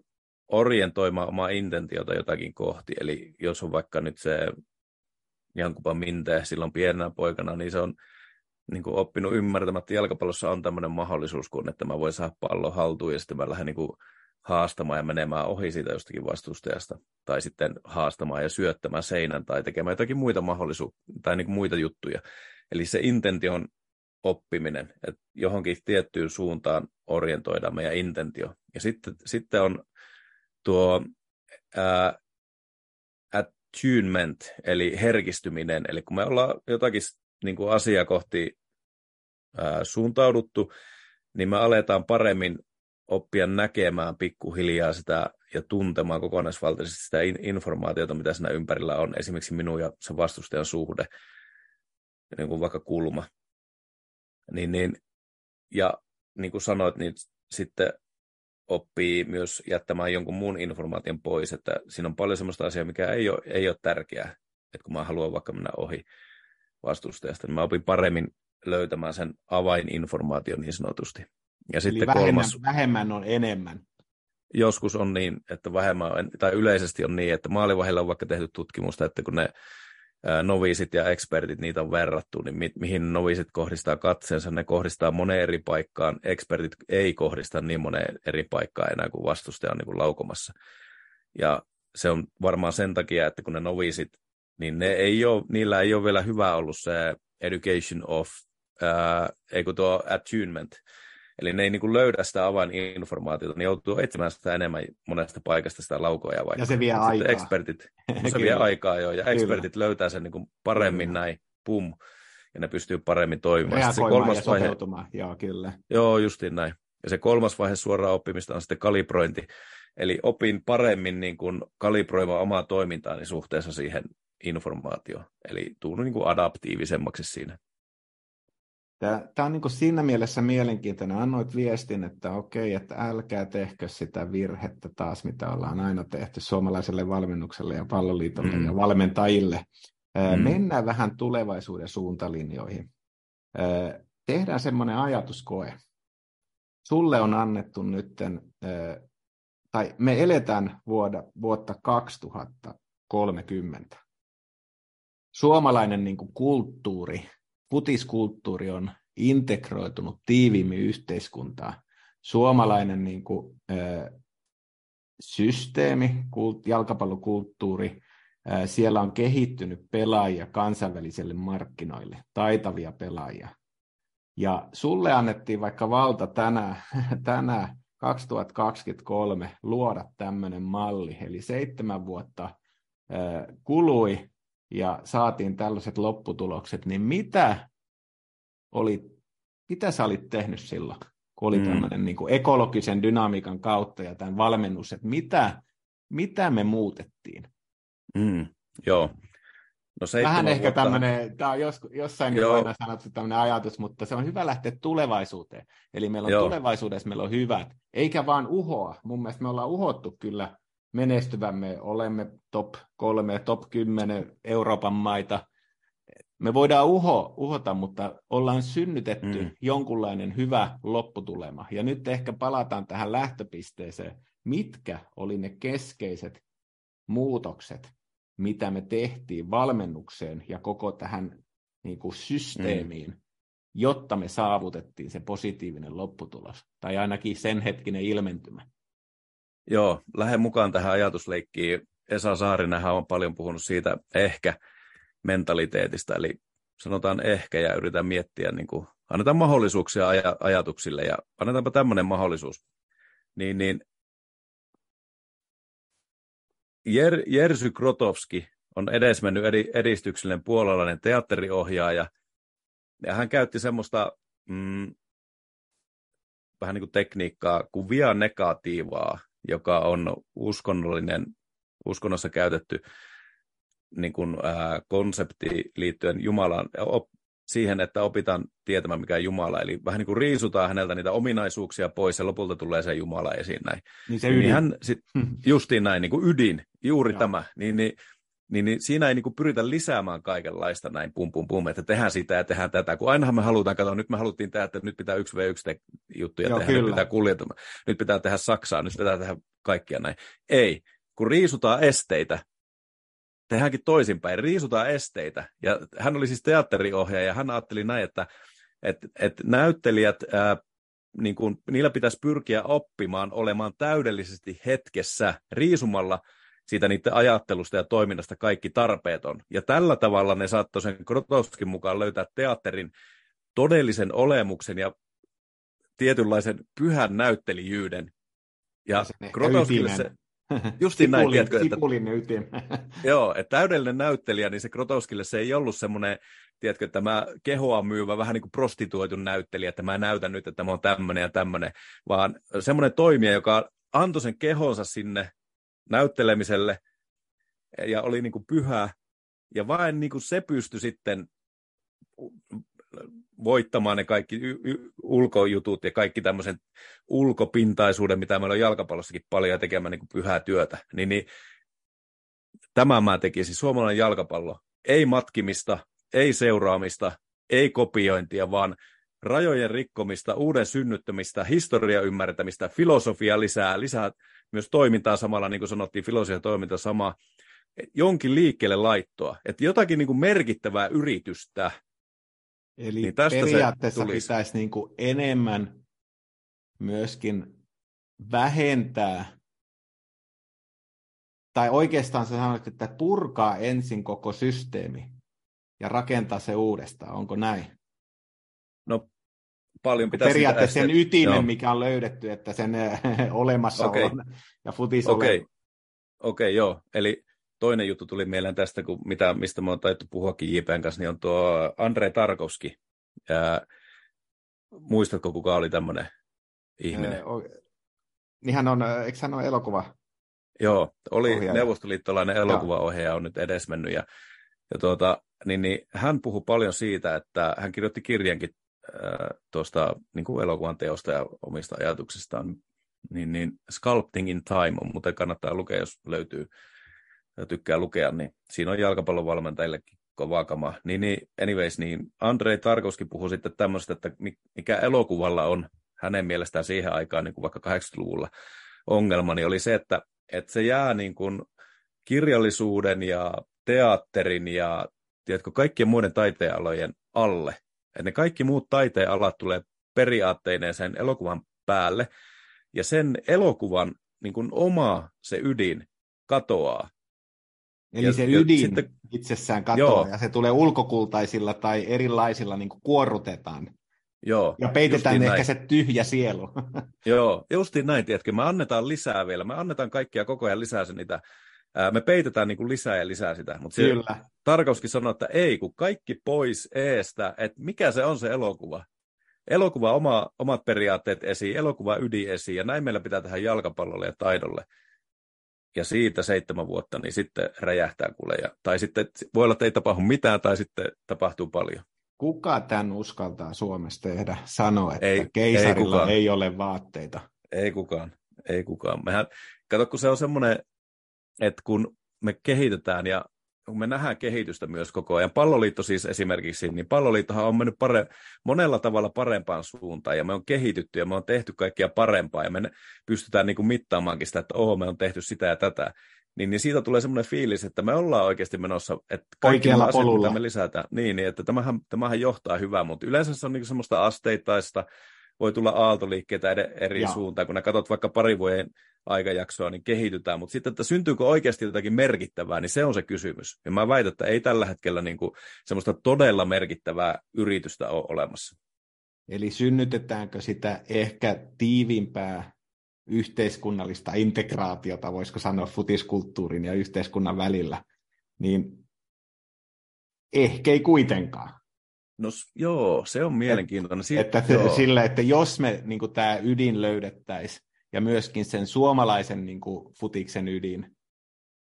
orientoimaan omaa intentiota jotakin kohti. Eli jos on vaikka nyt se Jankupa Minte silloin pienenä poikana, niin se on niin kuin oppinut ymmärtämään, että jalkapallossa on tämmöinen mahdollisuus, kun että mä voin saada pallon haltuun ja sitten mä lähden niin kuin haastamaan ja menemään ohi siitä jostakin vastustajasta, tai sitten haastamaan ja syöttämään seinän, tai tekemään jotakin muita mahdollisuuksia, tai niin muita juttuja. Eli se intention oppiminen, että johonkin tiettyyn suuntaan orientoidaan meidän intentio. Ja sitten, sitten on tuo ää, attunement, eli herkistyminen, eli kun me ollaan jotakin niin kuin asiaa kohti ää, suuntauduttu, niin me aletaan paremmin oppia näkemään pikkuhiljaa sitä ja tuntemaan kokonaisvaltaisesti sitä informaatiota, mitä siinä ympärillä on, esimerkiksi minun ja sen vastustajan suhde, niin kuin vaikka kulma. Niin, niin, ja niin kuin sanoit, niin sitten oppii myös jättämään jonkun muun informaation pois, että siinä on paljon sellaista asiaa, mikä ei ole, ei ole tärkeää, että kun mä haluan vaikka mennä ohi vastustajasta, niin mä opin paremmin löytämään sen avaininformaation niin sanotusti. Ja Eli sitten vähemmän, kolmas, vähemmän on enemmän. Joskus on niin, että vähemmän, tai yleisesti on niin, että maalivahilla on vaikka tehty tutkimusta, että kun ne novisit ja ekspertit niitä on verrattu, niin mi- mihin novisit kohdistaa katseensa, ne kohdistaa moneen eri paikkaan, ekspertit ei kohdista niin moneen eri paikkaan enää kuin vastustaja on niin kuin laukomassa. Ja se on varmaan sen takia, että kun ne novisit, niin ne ei ole, niillä ei ole vielä hyvä ollut se education of, ää, ei kun tuo attunement, Eli ne ei niin kuin löydä sitä avaininformaatiota, ne joutuu etsimään sitä enemmän monesta paikasta sitä laukoja. Vaikka. Ja se vie aikaa. Ekspertit, no se vie aikaa jo, ja ekspertit Kyllä. löytää sen niin kuin paremmin kyllä. näin, pum, ja ne pystyy paremmin toimimaan. se kolmas ja vaihe, joo kyllä. Joo, justiin näin. Ja se kolmas vaihe suoraan oppimista on sitten kalibrointi. Eli opin paremmin niin kuin kalibroimaan omaa toimintaani suhteessa siihen informaatioon. Eli tuun niin kuin adaptiivisemmaksi siinä. Tämä on niin kuin siinä mielessä mielenkiintoinen. Annoit viestin, että okei, että älkää tehkö sitä virhettä taas, mitä ollaan aina tehty suomalaiselle valmennukselle ja palloliitolle mm. ja valmentajille. Mm. Mennään vähän tulevaisuuden suuntalinjoihin. Tehdään semmoinen ajatuskoe. Sulle on annettu nytten, tai me eletään vuoda, vuotta 2030. Suomalainen niin kulttuuri futiskulttuuri on integroitunut tiiviimmin yhteiskuntaan. Suomalainen niin kuin, ö, systeemi, kult, jalkapallokulttuuri, ö, siellä on kehittynyt pelaajia kansainvälisille markkinoille, taitavia pelaajia. Ja sulle annettiin vaikka valta tänään, tänään 2023 luoda tämmöinen malli, eli seitsemän vuotta kului ja saatiin tällaiset lopputulokset, niin mitä, oli, mitä sä olit tehnyt silloin, kun oli mm. tämmöinen niin kuin ekologisen dynamiikan kautta ja tämän valmennus, että mitä, mitä me muutettiin? Mm, joo. No Vähän ehkä vuotta... tämmöinen, tämä on jos, jossain Joo. aina sanottu tämmöinen ajatus, mutta se on hyvä lähteä tulevaisuuteen. Eli meillä on Joo. tulevaisuudessa meillä on hyvät, eikä vaan uhoa. Mun mielestä me ollaan uhottu kyllä menestyvämme, olemme top kolme, top 10 Euroopan maita. Me voidaan uho, uhota, mutta ollaan synnytetty mm. jonkunlainen hyvä lopputulema. Ja nyt ehkä palataan tähän lähtöpisteeseen. Mitkä oli ne keskeiset muutokset, mitä me tehtiin valmennukseen ja koko tähän niin kuin systeemiin, mm. jotta me saavutettiin se positiivinen lopputulos, tai ainakin sen hetkinen ilmentymä. Joo, lähde mukaan tähän ajatusleikkiin. Esa Saarinenhän on paljon puhunut siitä ehkä mentaliteetistä, eli sanotaan ehkä ja yritän miettiä, niin kuin, annetaan mahdollisuuksia aj- ajatuksille ja annetaanpa tämmöinen mahdollisuus. Niin, niin Jer, Jersy Krotowski on edesmennyt edi, edistyksellinen puolalainen teatteriohjaaja, ja hän käytti semmoista mm, vähän niin kuin tekniikkaa kuin via negatiivaa, joka on uskonnollinen, uskonnossa käytetty niin kuin, ää, konsepti liittyen Jumalaan, op, siihen, että opitaan tietämään, mikä on Jumala. Eli vähän niin kuin riisutaan häneltä niitä ominaisuuksia pois ja lopulta tulee se Jumala esiin näin. Niin se ydin. Niin hän sit, justiin näin, niin kuin ydin, juuri Joo. tämä. Niin, niin niin, niin siinä ei niin kuin pyritä lisäämään kaikenlaista näin pum pum pum, että tehdään sitä ja tehdään tätä, kun ainahan me halutaan, katsoa, nyt me haluttiin tehdä, että nyt pitää yksi v yksi juttuja Joo, tehdä, kyllä. nyt pitää kuljeta, nyt pitää tehdä Saksaa, nyt pitää tehdä kaikkia näin. Ei, kun riisutaan esteitä, tehdäänkin toisinpäin, riisutaan esteitä. Ja hän oli siis teatteriohjaaja ja hän ajatteli näin, että, että, että näyttelijät, ää, niin kuin, niillä pitäisi pyrkiä oppimaan olemaan täydellisesti hetkessä riisumalla siitä niiden ajattelusta ja toiminnasta kaikki tarpeeton. Ja tällä tavalla ne saattoi sen Krotowskin mukaan löytää teatterin todellisen olemuksen ja tietynlaisen pyhän näyttelijyyden. Ja, ja Krotowskille se, Justiin näin, tiedätkö, että, joo, että täydellinen näyttelijä, niin se Krotowskille se ei ollut semmoinen, tiedätkö, että mä kehoa myyvä vähän niin kuin prostituoitun näyttelijä, että mä näytän nyt, että mä oon tämmöinen ja tämmöinen, vaan semmoinen toimija, joka antoi sen kehonsa sinne näyttelemiselle. Ja oli niin kuin pyhä, ja vain niin kuin se pystyi sitten voittamaan ne kaikki y- y- ulkojutut ja kaikki tämmöisen ulkopintaisuuden, mitä meillä on jalkapallossakin paljon ja tekemään niin kuin pyhää työtä, niin, niin tämä mä tekisin. Suomalainen jalkapallo, ei matkimista, ei seuraamista, ei kopiointia, vaan rajojen rikkomista, uuden synnyttämistä, historia ymmärtämistä, filosofia lisää, lisää myös toimintaa samalla, niin kuin sanottiin, filosofia toiminta sama, jonkin liikkeelle laittoa, että jotakin niin kuin merkittävää yritystä, Eli niin tästä periaatteessa pitäisi niin kuin enemmän myöskin vähentää, tai oikeastaan sä sanoit, että purkaa ensin koko systeemi ja rakentaa se uudestaan. Onko näin? Paljon pitää Periaatteessa sen ytimen, joo. mikä on löydetty, että sen olemassa okay. on ja futis Okei, okay. okay, joo. Eli toinen juttu tuli mieleen tästä, kun mitä, mistä me on taittu puhuakin JPn kanssa, niin on tuo Andre Tarkovski. Ja, muistatko, kuka oli tämmöinen ihminen? Ee, o, niin hän on, eikö hän ole elokuva? Joo, oli ohjaaja. neuvostoliittolainen elokuvaohjaaja on nyt edesmennyt. Ja, ja tuota, niin, niin, hän puhui paljon siitä, että hän kirjoitti kirjankin tuosta niin kuin elokuvan teosta ja omista ajatuksistaan. Niin, niin Sculpting in Time on, mutta kannattaa lukea, jos löytyy tykkää lukea, niin siinä on jalkapallon valmentajillekin kovaa kama. Niin, niin, anyways, niin Andrei Tarkovski puhui sitten tämmöistä, että mikä elokuvalla on hänen mielestään siihen aikaan, niin kuin vaikka 80-luvulla ongelma, niin oli se, että, että se jää niin kuin kirjallisuuden ja teatterin ja tiedätkö, kaikkien muiden taiteenalojen alle. Että ne kaikki muut taiteenalat tulee periaatteineen sen elokuvan päälle, ja sen elokuvan niin kuin oma se ydin katoaa. Eli ja, se ydin ja sitten, itsessään katoaa joo. ja se tulee ulkokultaisilla tai erilaisilla niin kuin kuorrutetaan. Joo, ja peitetään ehkä näin. se tyhjä sielu. Joo, justiin näin, tiedätkö, me annetaan lisää vielä, me annetaan kaikkia koko ajan lisää se niitä, ää, me peitetään niin kuin lisää ja lisää sitä, mutta se Kyllä. Tarkauskin sanoi, että ei, kun kaikki pois eestä, että mikä se on se elokuva. Elokuva oma, omat periaatteet esiin, elokuva ydin esiin, ja näin meillä pitää tehdä jalkapallolle ja taidolle ja siitä seitsemän vuotta, niin sitten räjähtää kuule. Ja, tai sitten voi olla, että ei tapahdu mitään, tai sitten tapahtuu paljon. Kuka tämän uskaltaa Suomessa tehdä? Sano, että ei, keisarilla ei, ei ole vaatteita. Ei kukaan, ei kukaan. Mehän, kato, kun se on semmoinen, että kun me kehitetään ja kun me nähdään kehitystä myös koko ajan. Palloliitto siis esimerkiksi, niin palloliittohan on mennyt pare, monella tavalla parempaan suuntaan, ja me on kehitytty, ja me on tehty kaikkia parempaa, ja me pystytään niin kuin mittaamaankin sitä, että oho, me on tehty sitä ja tätä. Niin, niin siitä tulee semmoinen fiilis, että me ollaan oikeasti menossa, että kaikki asiat, polulla. mitä me lisätään, niin, niin että tämähän, tämähän johtaa hyvää, mutta yleensä se on niin semmoista asteittaista, voi tulla aaltoliikkeitä eri Joo. suuntaan, kun ne katsot vaikka pari vuoden aikajaksoa, niin kehitytään. Mutta sitten, että syntyykö oikeasti jotakin merkittävää, niin se on se kysymys. Ja mä väitän, että ei tällä hetkellä niin kuin semmoista todella merkittävää yritystä ole olemassa. Eli synnytetäänkö sitä ehkä tiivimpää yhteiskunnallista integraatiota, voisiko sanoa futiskulttuurin ja yhteiskunnan välillä, niin ehkä ei kuitenkaan. No joo, se on mielenkiintoinen. Si- että joo. Sillä, että jos me niin tämä ydin löydettäisiin, ja myöskin sen suomalaisen niin kuin, futiksen ydin,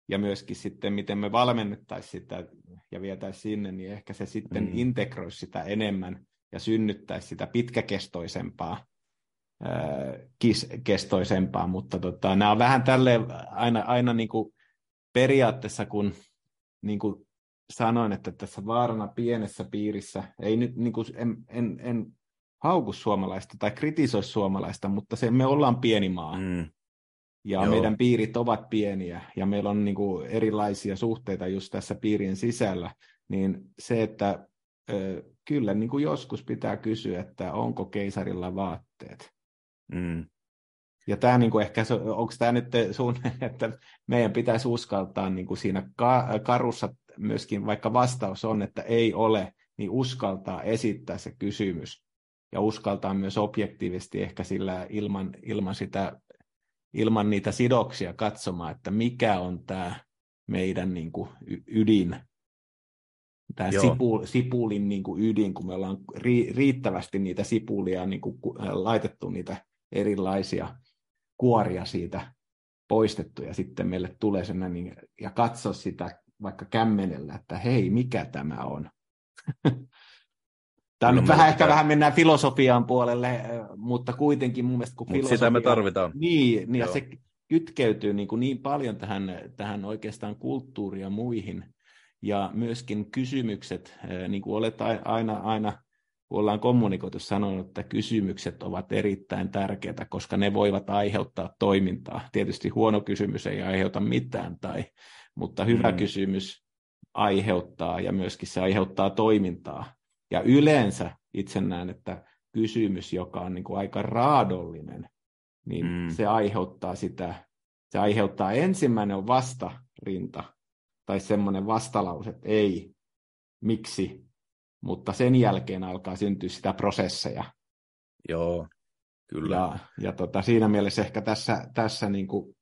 ja myöskin sitten, miten me valmennettaisiin sitä ja vietäisiin sinne, niin ehkä se sitten mm. integroisi sitä enemmän ja synnyttäisi sitä pitkäkestoisempaa, kestoisempaa, mutta tota, nämä on vähän tälle aina, aina niin kuin periaatteessa, kun niin kuin sanoin, että tässä vaarana pienessä piirissä, ei nyt niin kuin, en, en, en hauku suomalaista tai kritisoi suomalaista, mutta se, me ollaan pieni maa. Mm. Ja Joo. meidän piirit ovat pieniä ja meillä on niin kuin erilaisia suhteita just tässä piirien sisällä, niin se, että ö, kyllä niin kuin joskus pitää kysyä, että onko keisarilla vaatteet. Mm. Ja tämä niin kuin ehkä, onko tämä nyt sun, että meidän pitäisi uskaltaa niin kuin siinä karussa myöskin, vaikka vastaus on, että ei ole, niin uskaltaa esittää se kysymys ja uskaltaa myös objektiivisesti ehkä sillä ilman, ilman, sitä, ilman niitä sidoksia katsomaan, että mikä on tämä meidän niin kuin ydin, tämä sipu, sipulin niin kuin ydin, kun me ollaan riittävästi niitä sipulia niin kuin laitettu niitä erilaisia kuoria siitä poistettu ja sitten meille tulee sellainen ja katso sitä vaikka kämmenellä, että hei, mikä tämä on. Tämä nyt vähän, ehkä vähän mennään filosofian puolelle, mutta kuitenkin mun mielestä kun Mut filosofia... sitä me tarvitaan. Niin, niin ja se kytkeytyy niin, kuin niin paljon tähän, tähän oikeastaan kulttuuriin ja muihin. Ja myöskin kysymykset, niin kuin olet aina, aina kun ollaan kommunikoitu sanonut, että kysymykset ovat erittäin tärkeitä, koska ne voivat aiheuttaa toimintaa. Tietysti huono kysymys ei aiheuta mitään, tai, mutta hyvä mm. kysymys aiheuttaa ja myöskin se aiheuttaa toimintaa. Ja yleensä itse näen, että kysymys, joka on niin kuin aika raadollinen, niin mm. se aiheuttaa sitä, se aiheuttaa ensimmäinen on vastarinta, tai semmoinen vastalause, että ei, miksi, mutta sen jälkeen alkaa syntyä sitä prosesseja. Joo, kyllä. Ja, ja tota, siinä mielessä ehkä tässä, tässä niin kuin,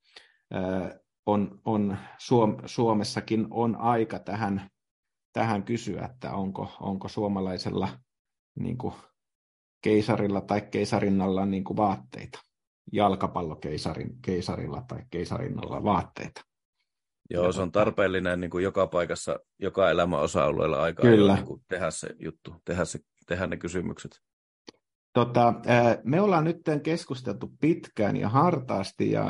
on, on Suom, Suomessakin on aika tähän, tähän kysyä, että onko, onko suomalaisella niin kuin, keisarilla tai keisarinnalla niin kuin vaatteita, jalkapallokeisarin keisarilla tai keisarinnalla vaatteita. Joo, se on tarpeellinen niin kuin joka paikassa, joka elämän osa-alueella aika Kyllä. niin kuin tehdä se juttu, tehdä, se, tehdä ne kysymykset. Tota, me ollaan nyt keskusteltu pitkään ja hartaasti ja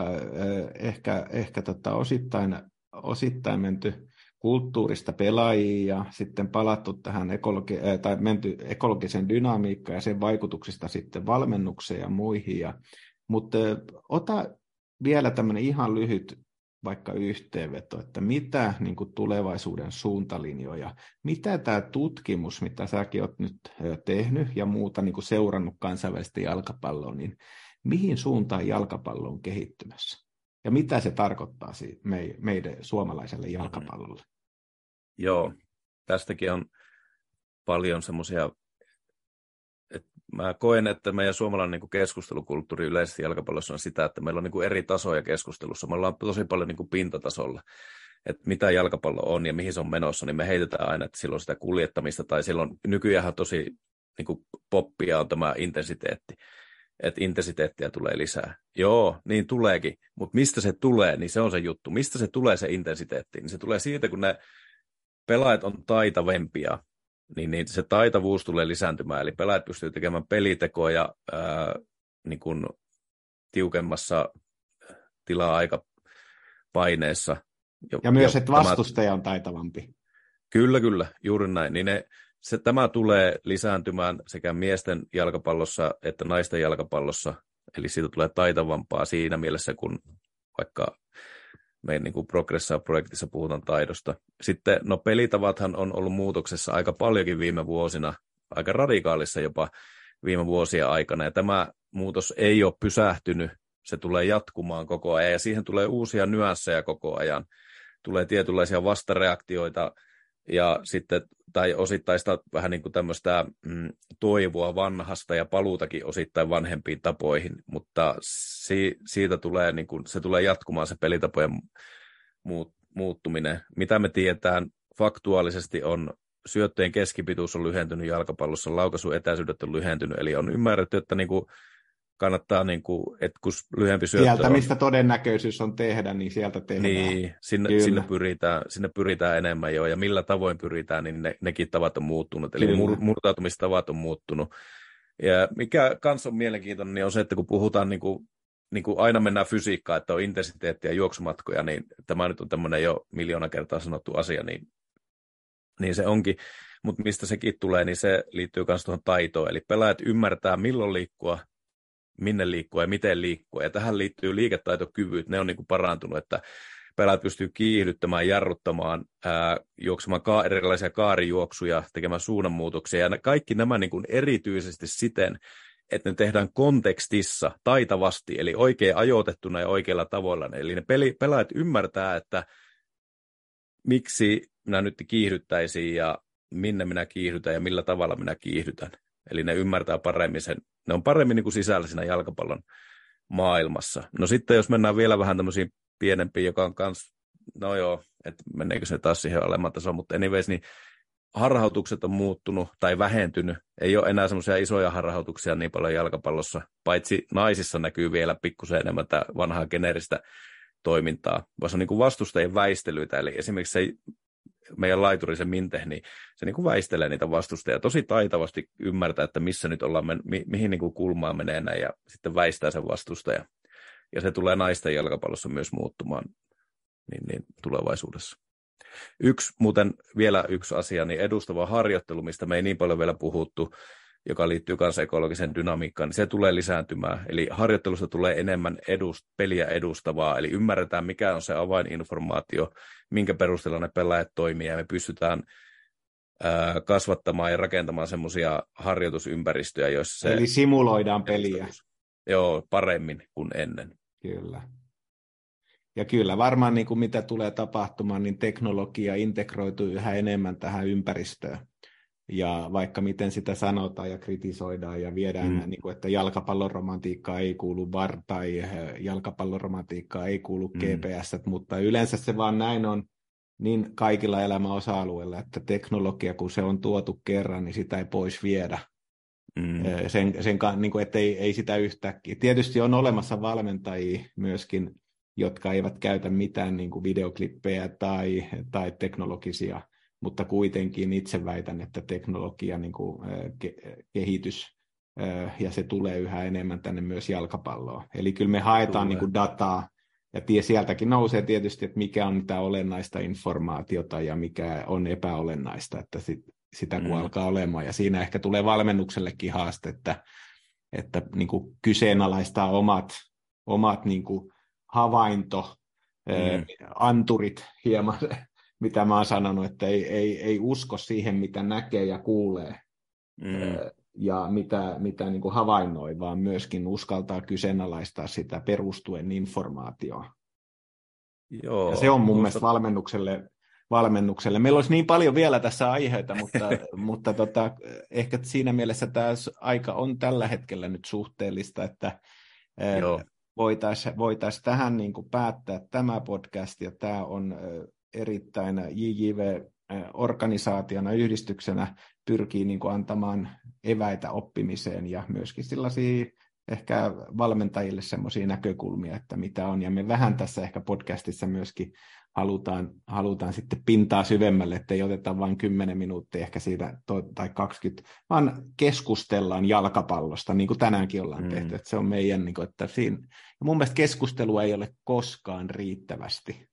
ehkä, ehkä tota osittain, osittain menty kulttuurista pelaajiin ja sitten palattu tähän ekologi- tai menty ekologisen dynamiikkaan ja sen vaikutuksista sitten valmennukseen ja muihin. Ja, mutta ota vielä tämmöinen ihan lyhyt vaikka yhteenveto, että mitä niin kuin tulevaisuuden suuntalinjoja, mitä tämä tutkimus, mitä säkin olet nyt tehnyt ja muuta niin kuin seurannut kansainvälistä jalkapalloa, niin mihin suuntaan jalkapallo on kehittymässä? Ja mitä se tarkoittaa meidän suomalaiselle jalkapallolle? Joo, tästäkin on paljon semmoisia mä koen, että meidän suomalainen niin kuin keskustelukulttuuri yleisesti jalkapallossa on sitä, että meillä on niin kuin eri tasoja keskustelussa. Me ollaan tosi paljon niin kuin pintatasolla, että mitä jalkapallo on ja mihin se on menossa, niin me heitetään aina, että silloin sitä kuljettamista tai silloin nykyään tosi niin kuin poppia on tämä intensiteetti, että intensiteettiä tulee lisää. Joo, niin tuleekin, mutta mistä se tulee, niin se on se juttu. Mistä se tulee se intensiteetti? Niin se tulee siitä, kun ne pelaajat on taitavempia niin, niin se taitavuus tulee lisääntymään. Eli pelaajat pystyy tekemään pelitekoja ää, niin kuin tiukemmassa tilaa paineessa. Ja, ja myös, ja että vastustaja on taitavampi. Kyllä, kyllä, juuri näin. Niin ne, se, tämä tulee lisääntymään sekä miesten jalkapallossa että naisten jalkapallossa. Eli siitä tulee taitavampaa siinä mielessä, kun vaikka meidän niin kuin Progressa-projektissa puhutaan taidosta. Sitten no pelitavathan on ollut muutoksessa aika paljonkin viime vuosina, aika radikaalissa jopa viime vuosien aikana, ja tämä muutos ei ole pysähtynyt, se tulee jatkumaan koko ajan, ja siihen tulee uusia nyansseja koko ajan. Tulee tietynlaisia vastareaktioita, ja sitten, tai osittaista vähän niin kuin tämmöistä mm, toivoa vanhasta ja paluutakin osittain vanhempiin tapoihin, mutta si, siitä tulee, niin kuin, se tulee jatkumaan se pelitapojen muut, muuttuminen. Mitä me tiedetään faktuaalisesti on syöttöjen keskipituus on lyhentynyt jalkapallossa, laukaisuetäisyydet on lyhentynyt, eli on ymmärretty, että niin kuin kannattaa, niin kuin, että kun lyhyempi syöttö Sieltä, on... mistä todennäköisyys on tehdä, niin sieltä tehdään. Niin, sinne, sinne, pyritään, sinne pyritään enemmän jo, ja millä tavoin pyritään, niin ne, nekin tavat on muuttunut, eli Kyllä. murtautumistavat on muuttunut. Ja mikä kanssa on mielenkiintoinen, niin on se, että kun puhutaan niin kuin niin kuin aina mennään fysiikkaan, että on intensiteettiä ja juoksumatkoja, niin tämä nyt on tämmöinen jo miljoona kertaa sanottu asia, niin, niin se onkin. Mutta mistä sekin tulee, niin se liittyy myös tuohon taitoon. Eli pelaajat ymmärtää, milloin liikkua, minne liikkua ja miten liikkua. Ja tähän liittyy liiketaitokyvyt, ne on niin kuin parantunut, että pelaajat pystyy kiihdyttämään, jarruttamaan, ää, juoksemaan ka- erilaisia kaarijuoksuja, tekemään suunnanmuutoksia. Ja kaikki nämä niin kuin erityisesti siten, että ne tehdään kontekstissa taitavasti, eli oikein ajoitettuna ja oikeilla tavoilla. Eli ne peli, pelaajat ymmärtää, että miksi minä nyt kiihdyttäisin ja minne minä kiihdytän ja millä tavalla minä kiihdytän. Eli ne ymmärtää paremmin sen, ne on paremmin niin kuin sisällä siinä jalkapallon maailmassa. No sitten jos mennään vielä vähän tämmöisiin pienempiin, joka on kans, no joo, että meneekö se taas siihen alemman tasoon, mutta anyways, niin harhautukset on muuttunut tai vähentynyt. Ei ole enää semmoisia isoja harhautuksia niin paljon jalkapallossa, paitsi naisissa näkyy vielä pikkusen enemmän tätä vanhaa geneeristä toimintaa, vaan se on niin kuin vastustajien väistelyitä. Eli esimerkiksi se meidän laituri, se Minte, niin se niin kuin väistelee niitä vastustajia tosi taitavasti ymmärtää, että missä nyt ollaan, mi- mihin niin kuin kulmaan menee näin, ja sitten väistää sen vastustaja. Ja se tulee naisten jalkapallossa myös muuttumaan niin, niin tulevaisuudessa. Yksi, muuten vielä yksi asia, niin edustava harjoittelu, mistä me ei niin paljon vielä puhuttu, joka liittyy myös ekologiseen dynamiikkaan, niin se tulee lisääntymään. Eli harjoittelusta tulee enemmän edust, peliä edustavaa, eli ymmärretään, mikä on se avaininformaatio, minkä perusteella ne pelaajat toimii, ja me pystytään ää, kasvattamaan ja rakentamaan semmoisia harjoitusympäristöjä, joissa se... Eli simuloidaan peliä. Joo, paremmin kuin ennen. Kyllä. Ja kyllä varmaan niin kuin mitä tulee tapahtumaan, niin teknologia integroituu yhä enemmän tähän ympäristöön. Ja vaikka miten sitä sanotaan ja kritisoidaan ja viedään, mm. niin kuin, että jalkapalloromantiikka ei kuulu VAR tai eh, jalkapalloromantiikka ei kuulu mm. GPS, mutta yleensä se vaan näin on niin kaikilla elämän osa-alueilla, että teknologia, kun se on tuotu kerran, niin sitä ei pois viedä. Mm. Eh, sen, sen, niin kuin, että ei, ei sitä yhtäkkiä. Tietysti on olemassa valmentajia myöskin, jotka eivät käytä mitään niin kuin videoklippejä tai, tai teknologisia, mutta kuitenkin itse väitän, että teknologia niin kuin, ke- kehitys ja se tulee yhä enemmän tänne myös jalkapalloon. Eli kyllä me haetaan niin kuin dataa, ja tie, sieltäkin nousee tietysti, että mikä on mitä olennaista informaatiota ja mikä on epäolennaista, että sit, sitä kun mm. alkaa olemaan. Ja siinä ehkä tulee valmennuksellekin haaste, että, että niin kuin kyseenalaistaa omat, omat niin kuin havainto, mm. anturit hieman, mitä mä oon sanonut, että ei, ei, ei usko siihen, mitä näkee ja kuulee. Mm. Ja mitä, mitä niin kuin havainnoi, vaan myöskin uskaltaa kyseenalaistaa sitä perustuen informaatioon. Joo, ja se on mun musta... mielestä valmennukselle, valmennukselle. Meillä olisi niin paljon vielä tässä aiheita, mutta, mutta tota, ehkä siinä mielessä tämä aika on tällä hetkellä nyt suhteellista, että voitaisiin voitais tähän niin kuin päättää tämä podcast, ja tämä on erittäin JJV-organisaationa, yhdistyksenä pyrkii niin kuin antamaan eväitä oppimiseen ja myöskin sellaisia ehkä valmentajille semmoisia näkökulmia, että mitä on. Ja me vähän tässä ehkä podcastissa myöskin halutaan, halutaan sitten pintaa syvemmälle, että ei oteta vain 10 minuuttia ehkä siitä tai 20, vaan keskustellaan jalkapallosta, niin kuin tänäänkin ollaan mm. tehty. Että se on meidän, niin kuin, että siinä, ja mun mielestä keskustelu ei ole koskaan riittävästi.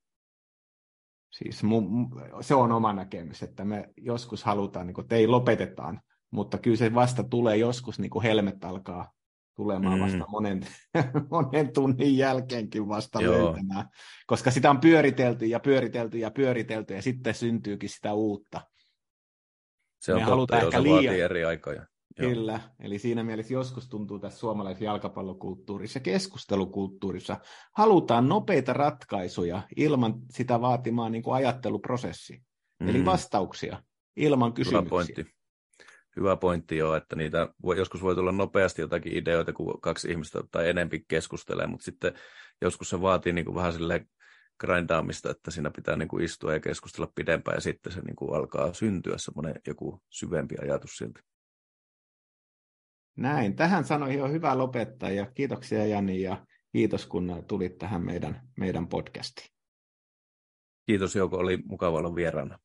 Siis mun, se on oma näkemys, että me joskus halutaan, niin kuin, että ei lopetetaan, mutta kyllä se vasta tulee joskus, niin kuin helmet alkaa tulemaan mm. vasta monen, monen tunnin jälkeenkin vasta Joo. löytämään, koska sitä on pyöritelty ja pyöritelty ja pyöritelty ja sitten syntyykin sitä uutta. Se on Me totta, ehkä se liian... eri aikoja. Kyllä, eli siinä mielessä joskus tuntuu tässä suomalaisessa jalkapallokulttuurissa ja keskustelukulttuurissa halutaan nopeita ratkaisuja ilman sitä vaatimaan niin kuin ajatteluprosessi. Mm. Eli vastauksia ilman kysymyksiä. Hyvä pointti hyvä pointti jo, että niitä voi, joskus voi tulla nopeasti jotakin ideoita, kun kaksi ihmistä tai enempi keskustelee, mutta sitten joskus se vaatii niin kuin vähän sille grindaamista, että siinä pitää niin kuin istua ja keskustella pidempään ja sitten se niin kuin alkaa syntyä semmoinen joku syvempi ajatus siltä. Näin, tähän sanoihin on hyvä lopettaa ja kiitoksia Jani ja kiitos kun tulit tähän meidän, meidän podcastiin. Kiitos Jouko, oli mukava olla vieraana.